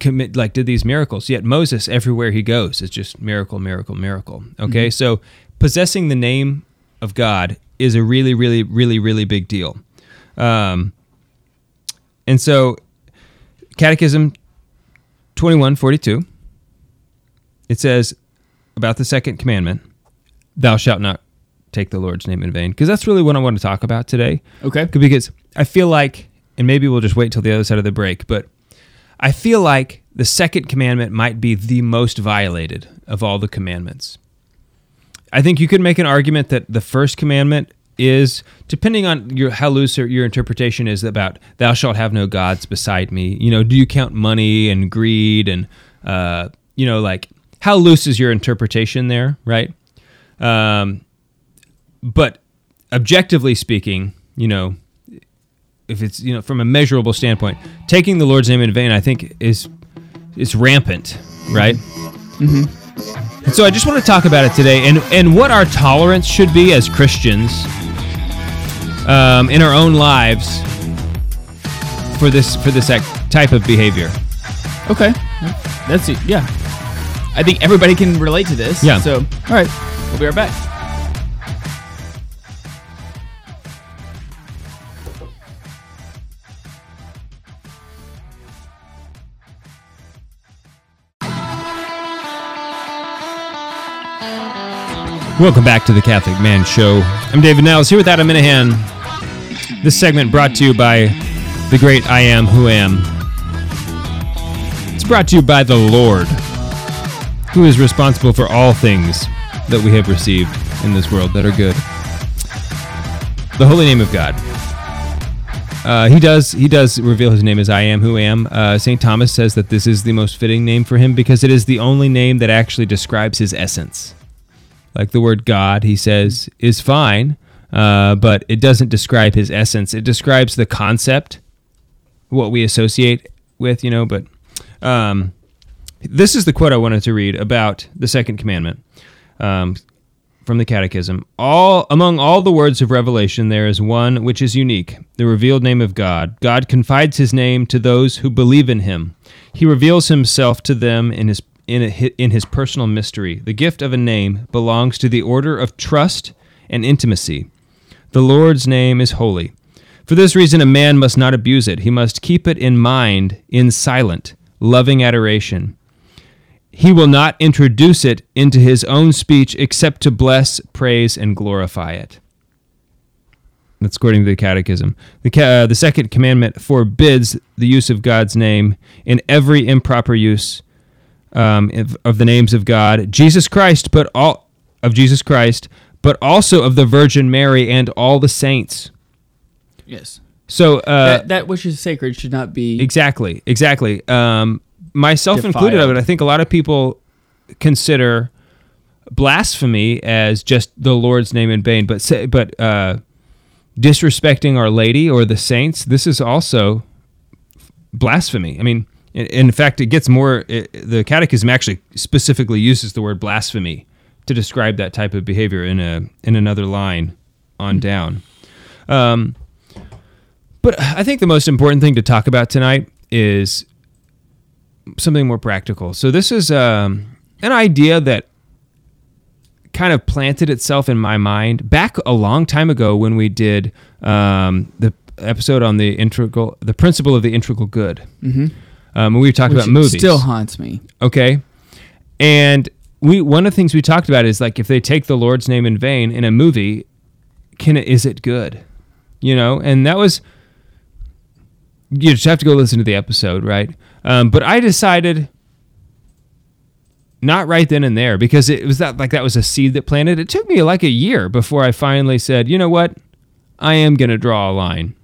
commit like did these miracles. Yet Moses everywhere he goes is just miracle, miracle, miracle. Okay? So possessing the name of God is a really really really really big deal. Um and so Catechism 2142 it says about the second commandment thou shalt not take the Lord's name in vain, because that's really what I want to talk about today. Okay. Because I feel like, and maybe we'll just wait till the other side of the break, but I feel like the second commandment might be the most violated of all the commandments. I think you could make an argument that the first commandment is, depending on your how loose your interpretation is about "Thou shalt have no gods beside me." You know, do you count money and greed and uh, you know, like how loose is your interpretation there, right? Um, but objectively speaking, you know, if it's you know from a measurable standpoint, taking the Lord's name in vain, I think is is rampant, right? Mm-hmm. And so I just want to talk about it today, and and what our tolerance should be as Christians um, in our own lives for this for this type of behavior. Okay. That's it. Yeah. I think everybody can relate to this. Yeah. So, all right, we'll be right back. Welcome back to the Catholic Man Show. I'm David Niles here with Adam Minihan. This segment brought to you by the great I Am Who Am. It's brought to you by the Lord, who is responsible for all things that we have received in this world that are good. The holy name of God. Uh, he does he does reveal his name as I am who am. Uh, Saint Thomas says that this is the most fitting name for him because it is the only name that actually describes his essence. Like the word God, he says, is fine, uh, but it doesn't describe his essence. It describes the concept, what we associate with, you know. But um, this is the quote I wanted to read about the second commandment um, from the Catechism. All among all the words of revelation, there is one which is unique: the revealed name of God. God confides His name to those who believe in Him. He reveals Himself to them in His in, a, in his personal mystery. The gift of a name belongs to the order of trust and intimacy. The Lord's name is holy. For this reason, a man must not abuse it. He must keep it in mind in silent, loving adoration. He will not introduce it into his own speech except to bless, praise, and glorify it. That's according to the Catechism. The, uh, the second commandment forbids the use of God's name in every improper use um, of, of the names of God, Jesus Christ, but all of Jesus Christ, but also of the Virgin Mary and all the saints. Yes. So uh, that, that which is sacred should not be exactly, exactly. Um, myself Defiled. included, I would. I think a lot of people consider blasphemy as just the Lord's name in vain, but say, but uh, disrespecting Our Lady or the saints. This is also blasphemy. I mean, in, in fact, it gets more. It, the Catechism actually specifically uses the word blasphemy to describe that type of behavior in a in another line on down. Um, but I think the most important thing to talk about tonight is something more practical. So this is um, an idea that kind of planted itself in my mind back a long time ago when we did um, the episode on the integral, the principle of the integral good. Mm-hmm. Um, we talked which about movies. Still haunts me. Okay. And we one of the things we talked about is like if they take the Lord's name in vain in a movie, can it is it good? You know, and that was you just have to go listen to the episode, right? Um, but I decided not right then and there because it was that like that was a seed that planted. It took me like a year before I finally said, you know what, I am going to draw a line.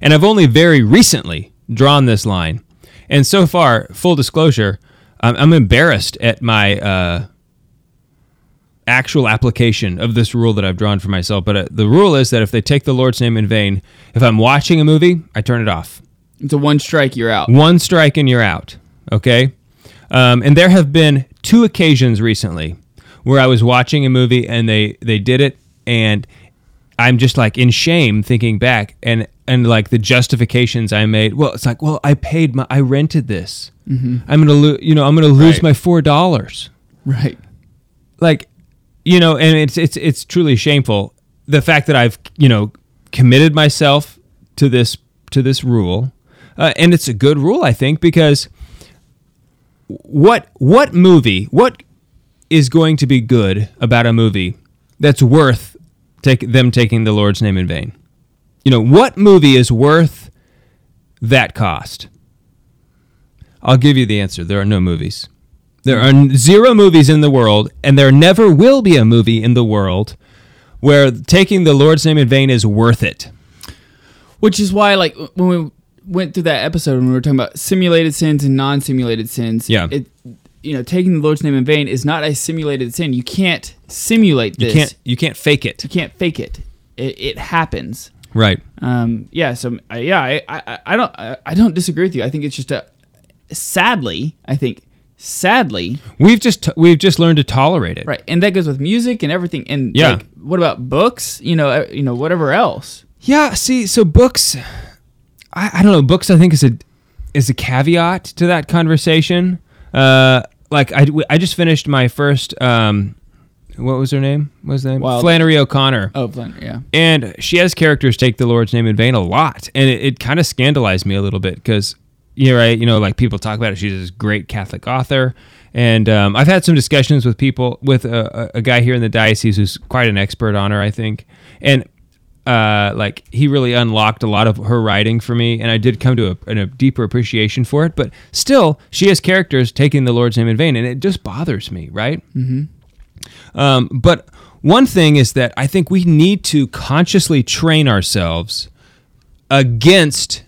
And I've only very recently drawn this line. And so far, full disclosure, I'm, I'm embarrassed at my uh, actual application of this rule that I've drawn for myself. But uh, the rule is that if they take the Lord's name in vain, if I'm watching a movie, I turn it off. It's a one strike, you're out. One strike and you're out. Okay. Um, and there have been two occasions recently where I was watching a movie and they they did it, and I'm just like in shame thinking back and and like the justifications I made. Well, it's like, well, I paid my, I rented this. I'm gonna lose, you know, I'm gonna lose Right. my four dollars. Right. Like, you know, and it's it's it's truly shameful the fact that I've you know committed myself to this to this rule, uh, and it's a good rule I think because what what movie what is going to be good about a movie that's worth take them taking the Lord's name in vain? You know, what movie is worth that cost? I'll give you the answer. There are no movies. There are zero movies in the world, and there never will be a movie in the world where taking the Lord's name in vain is worth it. Which is why, like, when we went through that episode when we were talking about simulated sins and non-simulated sins, Yeah. it, you know, taking the Lord's name in vain is not a simulated sin. You can't simulate this. You can't you can't fake it. You can't fake it. It, it happens. Right. Um, yeah. So uh, yeah, I, I, I don't I, I don't disagree with you. I think it's just a sadly, I think sadly, We've just we've just learned to tolerate it. right, and that goes with music and everything. And Yeah. like, what about books? You know, uh, you know, whatever else. Yeah, see, so books I, I don't know, books I think is a is a caveat to that conversation. Uh like I, I just finished my first um what was her name? What was the name? Wild- Flannery O'Connor. Oh, Glenn, yeah. And she has characters take the Lord's name in vain a lot, and it, it kind of scandalized me a little bit because you're right. You know, like people talk about it. She's this great Catholic author, and um, I've had some discussions with people with a, a, guy here in the diocese who's quite an expert on her, I think, and uh, like he really unlocked a lot of her writing for me, and I did come to a, a deeper appreciation for it. But still, she has characters taking the Lord's name in vain, and it just bothers me, right? Um, but one thing is that I think we need to consciously train ourselves against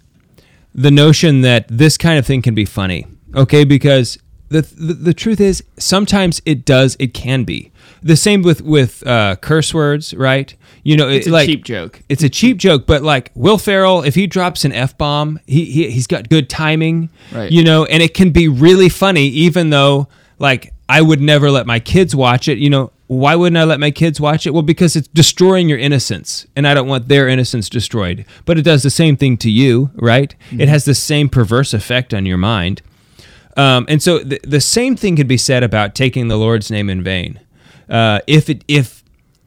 the notion that this kind of thing can be funny. Okay, because the the, the truth is sometimes it does it can be. The same with with uh, curse words, right? You know, It's it, a like cheap joke. it's a cheap joke, but like Will Ferrell, if he drops an f bomb, he, he he's got good timing, Right. You know, and it can be really funny, even though like I would never let my kids watch it. You know, why wouldn't I let my kids watch it? Well, because it's destroying your innocence, and I don't want their innocence destroyed. But it does the same thing to you, right? It has the same perverse effect on your mind. Um, and so the, the same thing could be said about taking the Lord's name in vain. Uh, if it if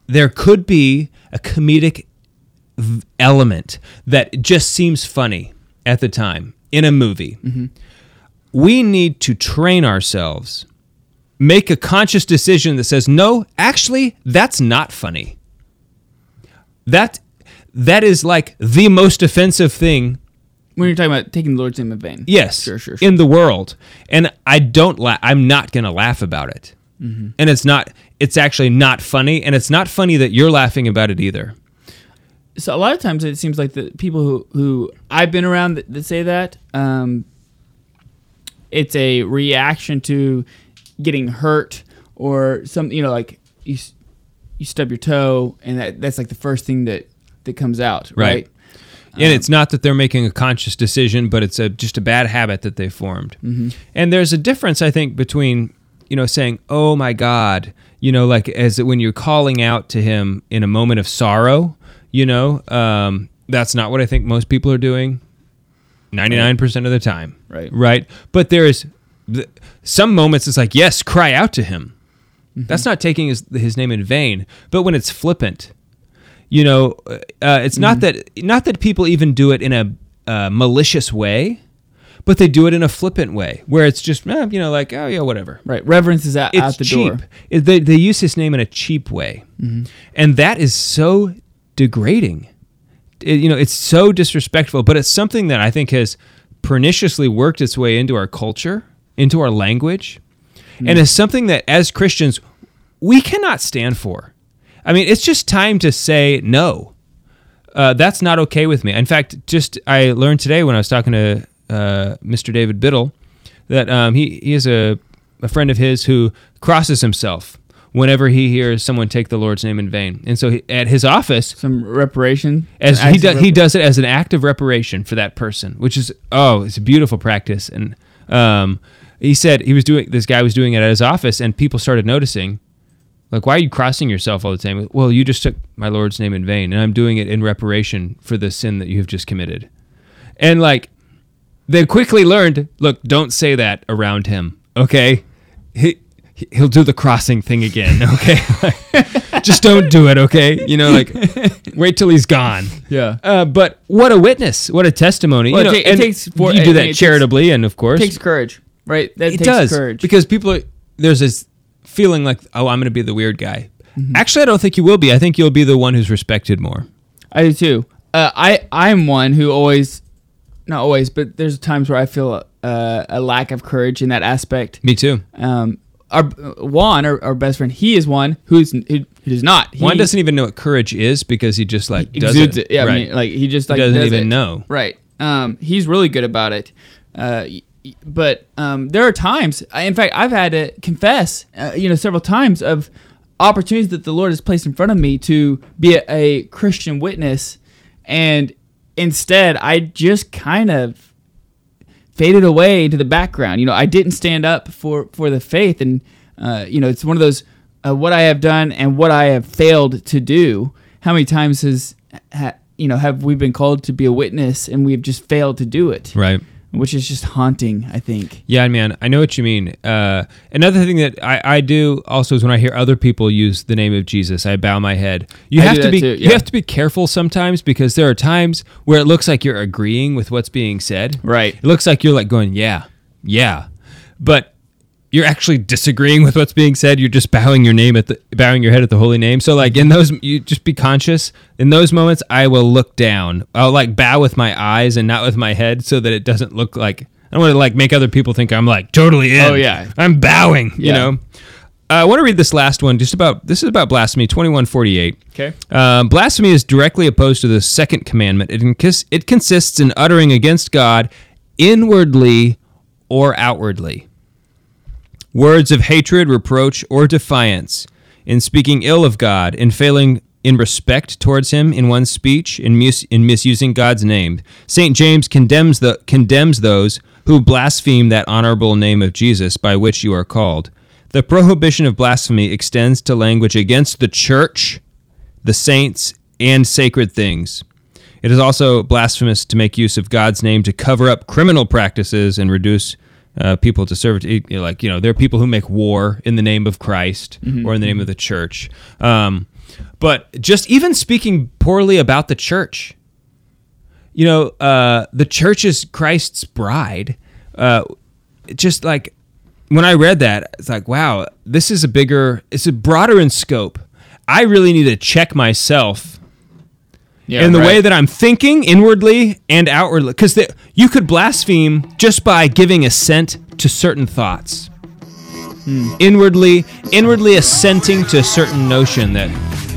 there could be a comedic element that just seems funny at the time in a movie, we need to train ourselves, make a conscious decision that says, no, actually, that's not funny. That that is like the most offensive thing When you're talking about taking the Lord's name in vain. yes Sure, sure, sure. in the world and i don't la- i'm not gonna laugh about it Mm-hmm. and it's not it's actually not funny and it's not funny that you're laughing about it either so a lot of times it seems like the people who, who I've been around that, that say that um, it's a reaction to getting hurt or some you know like you you stub your toe and that that's like the first thing that that comes out Right. right, and it's not that they're making a conscious decision but it's a just a bad habit that they formed Mm-hmm. and there's a difference i think between you know saying oh my god you know like as when you're calling out to him in a moment of sorrow you know um, that's not what i think most people are doing 99% of the time Right. right but there's th- some moments it's like yes cry out to him. That's not taking his, his name in vain but when it's flippant you know uh, it's not that not that people even do it in a uh, malicious way but they do it in a flippant way where it's just eh, you know like oh yeah whatever. Right reverence is out, it's out the cheap. door. It- they, they use his name in a cheap way. And that is so degrading. It- you know it's so disrespectful but it's something that i think has perniciously worked its way into our culture into our language and is something that as christians we cannot stand for i mean it's just time to say no uh, that's not okay with me. In fact, just I learned today when I was talking to uh, Mr. David Biddle that um, he he is a, a friend of his who crosses himself whenever he hears someone take the Lord's name in vain, and so he, at his office, some reparation as he does he does it as an act of reparation for that person, which is oh, it's a beautiful practice. And um, he said he was doing this guy was doing it at his office, and people started noticing. Like, why are you crossing yourself all the time? Well, you just took my Lord's name in vain, and I'm doing it in reparation for the sin that you have just committed. And like, they quickly learned, look, don't say that around him, okay? He he'll do the crossing thing again, okay? just don't do it, okay? You know, like, wait till he's gone. yeah Uh, but what a witness! What a testimony! Well, you it know, it and takes for- you do that it takes- charitably, and of course, it takes courage right that it takes does courage because people are there's this feeling like, oh, I'm going to be the weird guy. Actually, I don't think you will be. I think you'll be the one who's respected more. I do too. Uh, I I'm one who always, not always, but there's times where I feel uh, a lack of courage in that aspect. Me too. Um, our Juan, our, our best friend, he is one who's who, who does not. He One doesn't even know what courage is because he just like does exudes it. it. Yeah, right. I mean, like he just like doesn't does even it. know. Right. Um, he's really good about it. Uh, but um, there are times. In fact, I've had to confess, uh, you know, several times of opportunities that the Lord has placed in front of me to be a, a Christian witness, and instead, I just kind of faded away into the background. You know, I didn't stand up for for the faith, and uh, you know, it's one of those uh, what I have done and what I have failed to do. How many times has ha, you know have we been called to be a witness and we've just failed to do it, Right. Which is just haunting. I think. Yeah, man, I know what you mean. Uh, another thing that I, I do also is when I hear other people use the name of Jesus, I bow my head. You I have to be too, you have to be careful sometimes because there are times where it looks like you're agreeing with what's being said. Right. It looks like you're like going, yeah, yeah, but you're actually disagreeing with what's being said. You're just bowing your name at the bowing your head at the holy name. So like in those, you just be conscious. In those moments, I will look down. I'll like bow with my eyes and not with my head, so that it doesn't look like I don't want to like make other people think I'm like totally in. Oh, yeah. I'm bowing. You Yeah. know. Uh, I want to read this last one, just about this is about blasphemy, twenty one forty eight. Okay. Um, blasphemy is directly opposed to the second commandment. It, it consists in uttering against God inwardly or outwardly words of hatred, reproach, or defiance, in speaking ill of God, in failing in respect towards Him in one's speech, in, in misusing God's name. St. James condemns, the, condemns those who blaspheme that honorable name of Jesus by which you are called. The prohibition of blasphemy extends to language against the church, the saints, and sacred things. It is also blasphemous to make use of God's name to cover up criminal practices and reduce uh, people to. You know, Like, you know, there are people who make war in the name of Christ or in the name of the church. Um, but just even speaking poorly about the church, you know, uh, the church is Christ's bride. Uh, just like when I read that, it's like, wow, this is a bigger, it's a broader in scope. I really need to check myself Yeah. in the right. way that I'm thinking inwardly and outwardly. Because you could blaspheme just by giving assent to certain thoughts. Hmm. Inwardly, inwardly assenting to a certain notion that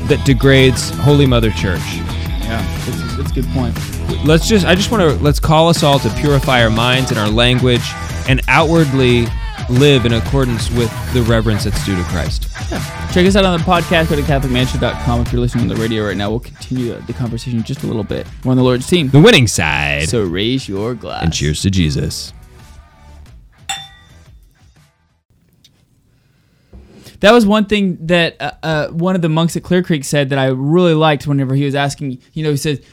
that degrades Holy Mother Church. Yeah. That's, that's a good point. Let's just I just want to let's call us all to purify our minds and our language and outwardly live in accordance with the reverence that's due to Christ. Check us out on the podcast. Go to CatholicManShow.com. If you're listening on the radio right now, we'll continue the conversation just a little bit. We're on the Lord's team. The winning side. So raise your glass. and cheers to Jesus. That was one thing that uh, uh, one of the monks at Clear Creek said that I really liked whenever he was asking, you know, he said,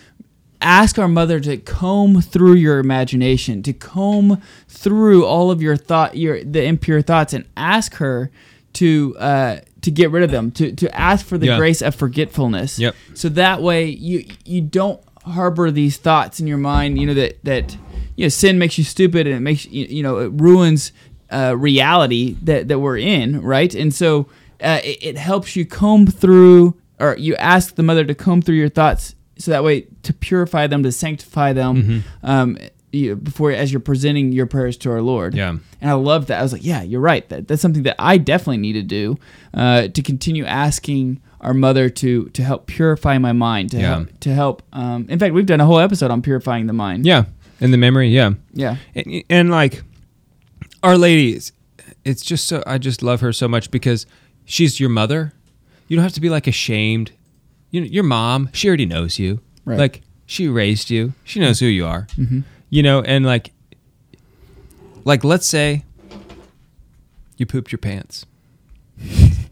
ask our mother to comb through your imagination, to comb through all of your thought, your the impure thoughts, and ask her to uh, to get rid of them, to, to ask for the Yeah. grace of forgetfulness. Yep. So that way you you don't harbor these thoughts in your mind, you know, that that you know, sin makes you stupid and it makes you, you know, it ruins uh, reality that, that we're in, right? And so uh, it, it helps you comb through, or you ask the mother to comb through your thoughts, so that way to purify them, to sanctify them, Mm-hmm. um, you, before as you're presenting your prayers to our Lord. Yeah. And I love that. I was like, yeah, you're right. That that's something that I definitely need to do uh, to continue asking our mother to to help purify my mind, to Yeah. help to help. Um, in fact, we've done a whole episode on purifying the mind. Yeah, in the memory. Yeah, Yeah. and, and like Our Lady, it's, it's just so I just love her so much because she's your mother. You don't have to be like ashamed. You know, your mom, she already knows you. Right. Like she raised you. She knows who you are. Mm-hmm. You know, and like, like let's say you pooped your pants,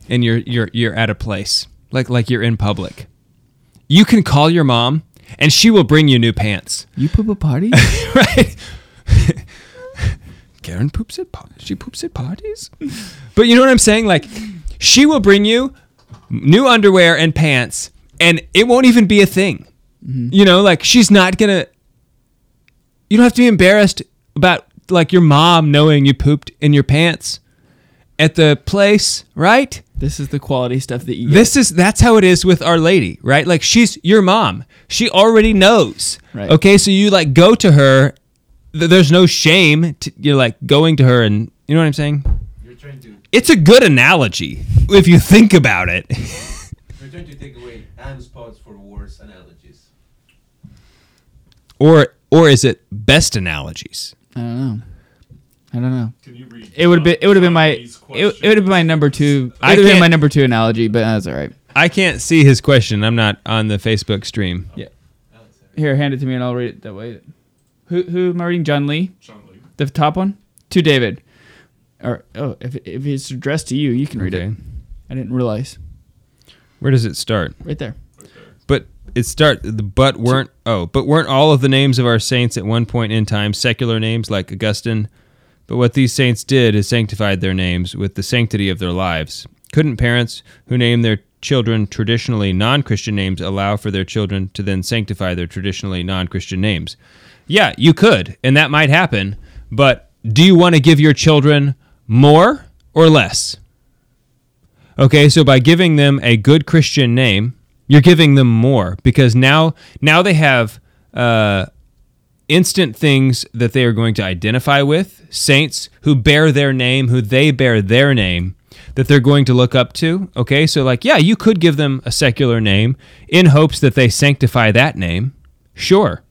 and you're you're you're at a place like like you're in public. You can call your mom, and she will bring you new pants. You poop a party? right? Karen poops at parties. She poops at parties. But you know what I'm saying? Like, she will bring you new underwear and pants, and it won't even be a thing. Mm-hmm. You know, like she's not gonna. You don't have to be embarrassed about like your mom knowing you pooped in your pants, at the place, right? This is the quality stuff that you get. This is that's how it is with Our Lady, right? Like she's your mom. She already knows. Right. Okay, so you like go to her. Th- There's no shame. To, you're like going to her, and you know what I'm saying. You're trying to It's a good analogy if you think about it. you're trying to take away and spots for worse analogies. Or or is it best analogies? I don't know. I don't know. Can you read? It would have been. It would have been my. It, it would have been my number two. It I would have been can't- my number two analogy, but that's all right. I can't see his question. I'm not on the Facebook stream. Yeah. Here, hand it to me, and I'll read it that way. Who who am I reading? John Lee, John Lee. the top one, to David. Or oh, if if it's addressed to you, you can read Okay. it. I didn't realize. Where does it start? Right there. But it start the but weren't oh but weren't all of the names of our saints at one point in time secular names like Augustine? But what these saints did is sanctified their names with the sanctity of their lives. Couldn't parents who name their children traditionally non-Christian names allow for their children to then sanctify their traditionally non-Christian names? Yeah, you could, and that might happen. But do you want to give your children more or less? Okay, so by giving them a good Christian name, you're giving them more because now now they have uh, instant things that they are going to identify with, saints who bear their name, who they bear their name, that they're going to look up to. Okay, so like, yeah, you could give them a secular name in hopes that they sanctify that name. Sure.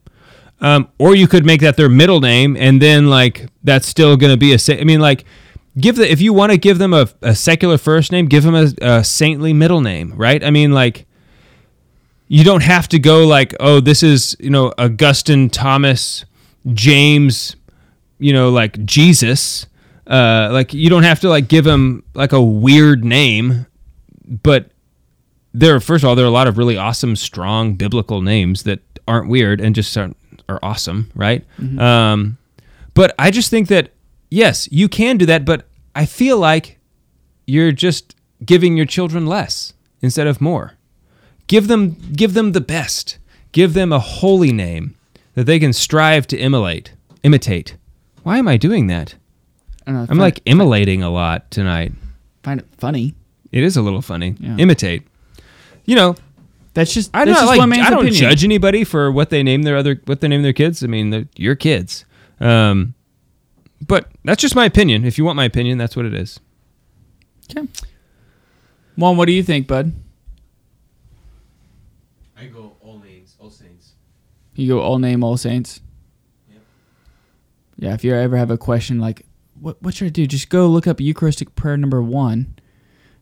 Um, or you could make that their middle name, and then like that's still going to be a. Sa- I mean, like, give the if you want to give them a, a secular first name, give them a, a saintly middle name, right? I mean, like, you don't have to go like, oh, this is you know Augustine Thomas James, you know, like Jesus. Uh, like you don't have to like give him like a weird name, but there first of all there are a lot of really awesome strong biblical names that aren't weird and just are, are awesome right? Um, but i just think that yes you can do that but i feel like you're just giving your children less instead of more give them give them the best give them a holy name that they can strive to emulate imitate why am i doing that I i'm like it, emulating a lot tonight find it funny. it is a little funny Yeah. imitate you know That's just. I don't just like. I don't opinion. judge anybody for what they name their other what they name their kids. I mean, they're your kids. Um, but that's just my opinion. If you want my opinion, that's what it is. Okay. Juan, what do you think, bud? I go all names, all saints. You go all name, all saints. Yep. Yeah. If you ever have a question like, what what should I do? Just go look up Eucharistic prayer number one,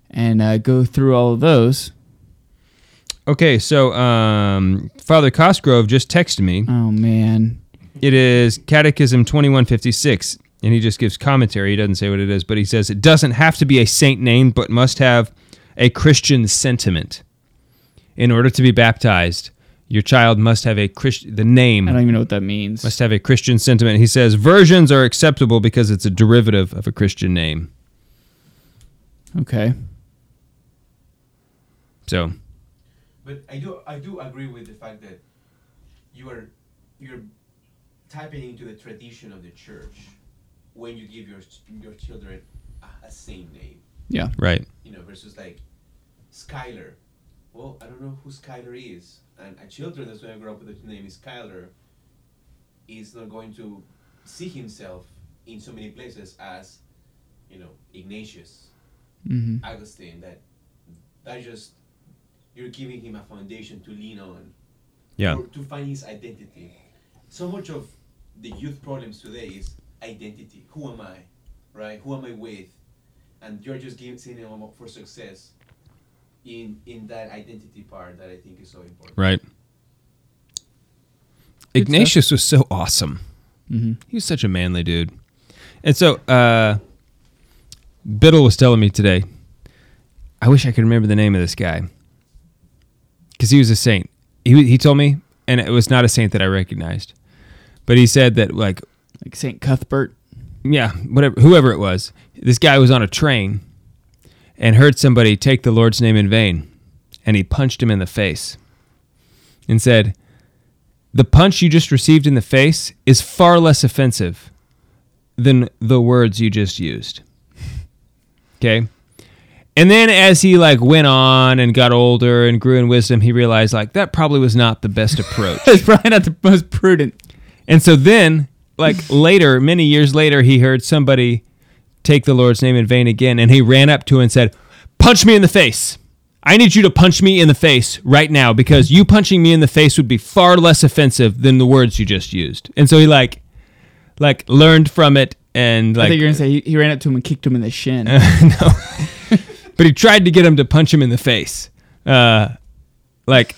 and uh, go through all of those. Okay, so um, Father Cosgrove just texted me. Oh man. It is Catechism twenty one fifty six, and he just gives commentary. He doesn't say what it is, but he says it doesn't have to be a saint name, but must have a Christian sentiment. In order to be baptized, your child must have a Christian. The name I don't even know what that means. must have a Christian sentiment. He says versions are acceptable because it's a derivative of a Christian name. Okay. So, But I do I do agree with the fact that you are you're tapping into the tradition of the church when you give your your children a, a saint name, Yeah. right. you know, versus like Skylar. Well, I don't know who Skylar is, and a children that's going to grow up with the name is Skylar is not going to see himself in so many places as, you know, Ignatius, hmm Augustine. That that just you're giving him a foundation to lean on Yeah. or to find his identity. So much of the youth problems today is identity. Who am I? Right? Who am I with? And you're just giving setting them up for success in in that identity part that I think is so important. Right. Good Ignatius was so awesome. hmm He was such a manly dude. And so, uh, Biddle was telling me today, I wish I could remember the name of this guy. Because he was a saint. He, he told me, and it was not a saint that I recognized. But he said that, like, Like Saint Cuthbert. yeah, whatever, whoever it was, this guy was on a train and heard somebody take the Lord's name in vain, and he punched him in the face and said, "The punch you just received in the face is far less offensive than the words you just used." Okay. And then as he like went on and got older and grew in wisdom, he realized like that probably was not the best approach. It's probably not the most prudent. and so then like later, many years later, he heard somebody take the Lord's name in vain again and he ran up to him and said, "Punch me in the face. I need you to punch me in the face right now because you punching me in the face would be far less offensive than the words you just used." And so he like like learned from it and I like think you're gonna say he, he ran up to him and kicked him in the shin. no. but he tried to get him to punch him in the face. Uh, like,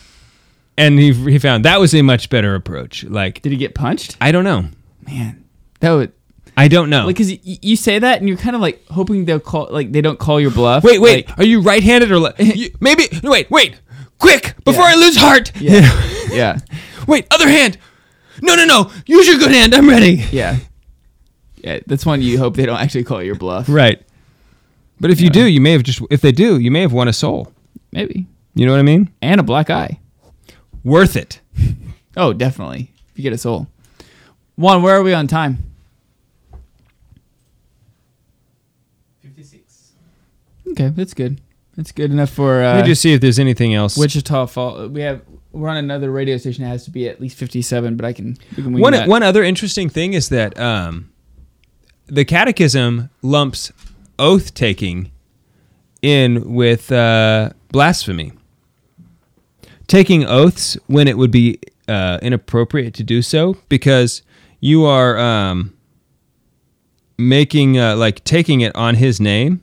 and he he found that was a much better approach. Like, Did he get punched? I don't know. Man, that would I don't know. like because you, you say that and you're kind of like hoping they'll call like they don't call your bluff. wait, wait. Like, are you right-handed or le- you, maybe? Wait, wait. Quick before Yeah. I lose heart. yeah, yeah, wait, other hand. No, no, no. Use your good hand. I'm ready. yeah, yeah. That's one you hope they don't actually call your bluff. Right. But if you do, you may have just. If they do, you may have won a soul. Maybe You know what I mean? and a black eye. Worth it. Oh, definitely. If you get a soul. Juan, where are we on time? Okay, that's good. That's good enough for uh, Let me just see if there's anything else. Wichita Fall. We have we're on another radio station that has to be at least fifty-seven, but I can we can one that. one other interesting thing is that um, the Catechism lumps oath taking in with uh, blasphemy. Taking oaths when it would be uh, inappropriate to do so because you are um, making uh, like taking it on His name.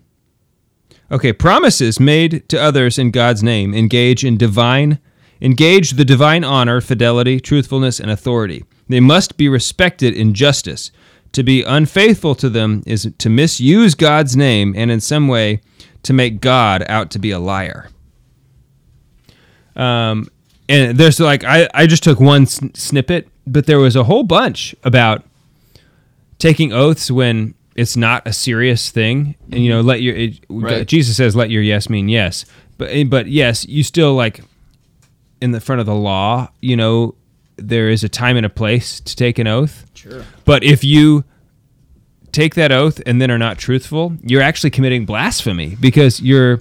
Okay, promises made to others in God's name engage in divine engage the divine honor, fidelity, truthfulness, and authority. They must be respected in justice. To be unfaithful to them is to misuse God's name and in some way to make God out to be a liar. Um, and there's like I, I just took one sn- snippet, but there was a whole bunch about taking oaths when it's not a serious thing and you know mm-hmm. let your it, Right. jesus says let your yes mean yes but eh, but yes you still like in the front of the law you know there is a time and a place to take an oath Sure. but if you take that oath and then are not truthful you're actually committing blasphemy because you're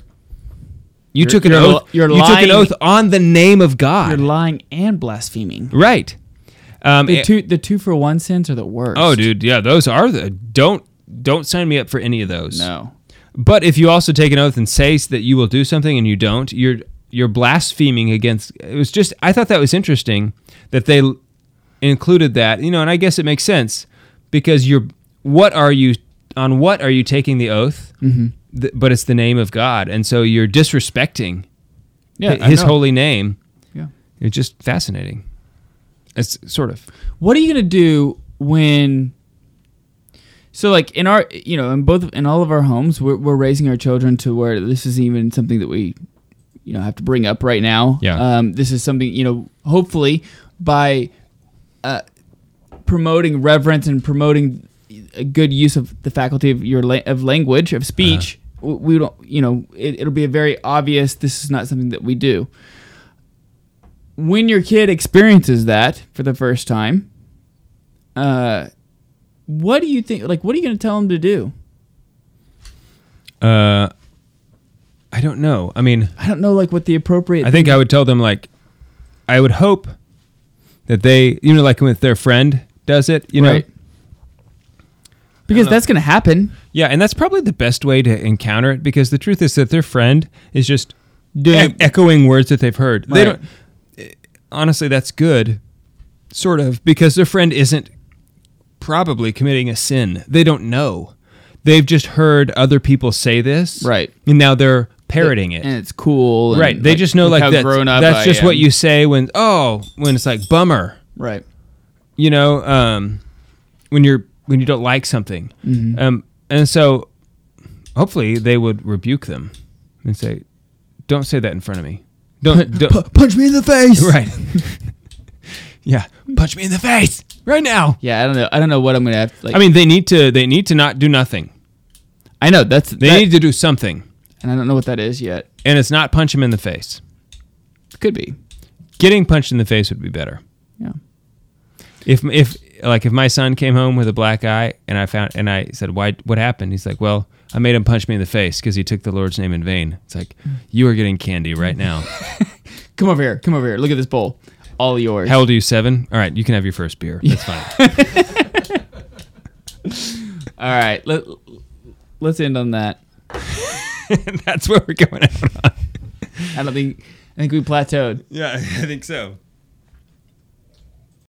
you You're- took an li- oath you're you took an oath on the name of god You're lying and blaspheming. right um, The eh, two the two for one sins are the worst. Oh, dude, yeah, those are the don't don't sign me up for any of those. No. But if you also take an oath and say that you will do something and you don't, you're you're blaspheming against. It was just I thought that was interesting that they included that. You know, and I guess it makes sense because you're what are you on what are you taking the oath? Mm-hmm. Th- but it's the name of God, and so you're disrespecting Yeah. His holy name. Yeah. It's just fascinating. It's sort of What are you gonna do when? So like in our, you know, in both in all of our homes, we're we're raising our children to where this is even something that we, you know, have to bring up right now. Yeah. Um, this is something you know, hopefully by, uh, promoting reverence and promoting a good use of the faculty of your la- of language of speech. w We don't, you know, it, it'll be a very obvious. This is not something that we do. When your kid experiences that for the first time, uh, what do you think? Like, what are you going to tell them to do? uh, I don't know. I mean, I don't know, like what the appropriate. I think I would tell them like, I would hope that they, you know, like when their friend does it, you know, because that's going to happen. yeah, and that's probably the best way to encounter it because the truth is that their friend is just Doing- e- echoing words that they've heard. They don't. eh, Honestly, that's good, sort of, because their friend isn't probably committing a sin. They don't know. They've just heard other people say this, Right. And now they're parroting it. and it's cool. and, right. They just know like how that. grown up That's I just am. what you say when oh when it's like bummer. Right. You know, um, when you're when you don't like something, Mm-hmm. um, and so hopefully they would rebuke them and say, "Don't say that in front of me. Don't, don't punch me in the face. right." yeah, punch me in the face right now. Yeah, I don't know. I don't know what I'm gonna have. Like, I mean, they need to they need to not do nothing. I know that's They that- need to do something, and I don't know what that is yet. and it's not punch him in the face. Could be. Getting punched in the face would be better. Yeah. If if like if my son came home with a black eye and I found and I said, "Why? What happened?" He's like, "Well, I made him punch me in the face because he took the Lord's name in vain." It's like you are getting candy right now. Come over here. Come over here. Look at this bowl. All yours. How old are you? Seven. All right, you can have your first beer. That's fine. All right. Let, let's end on that. That's where we're going out on. I don't think. I think we plateaued. Yeah, I think so.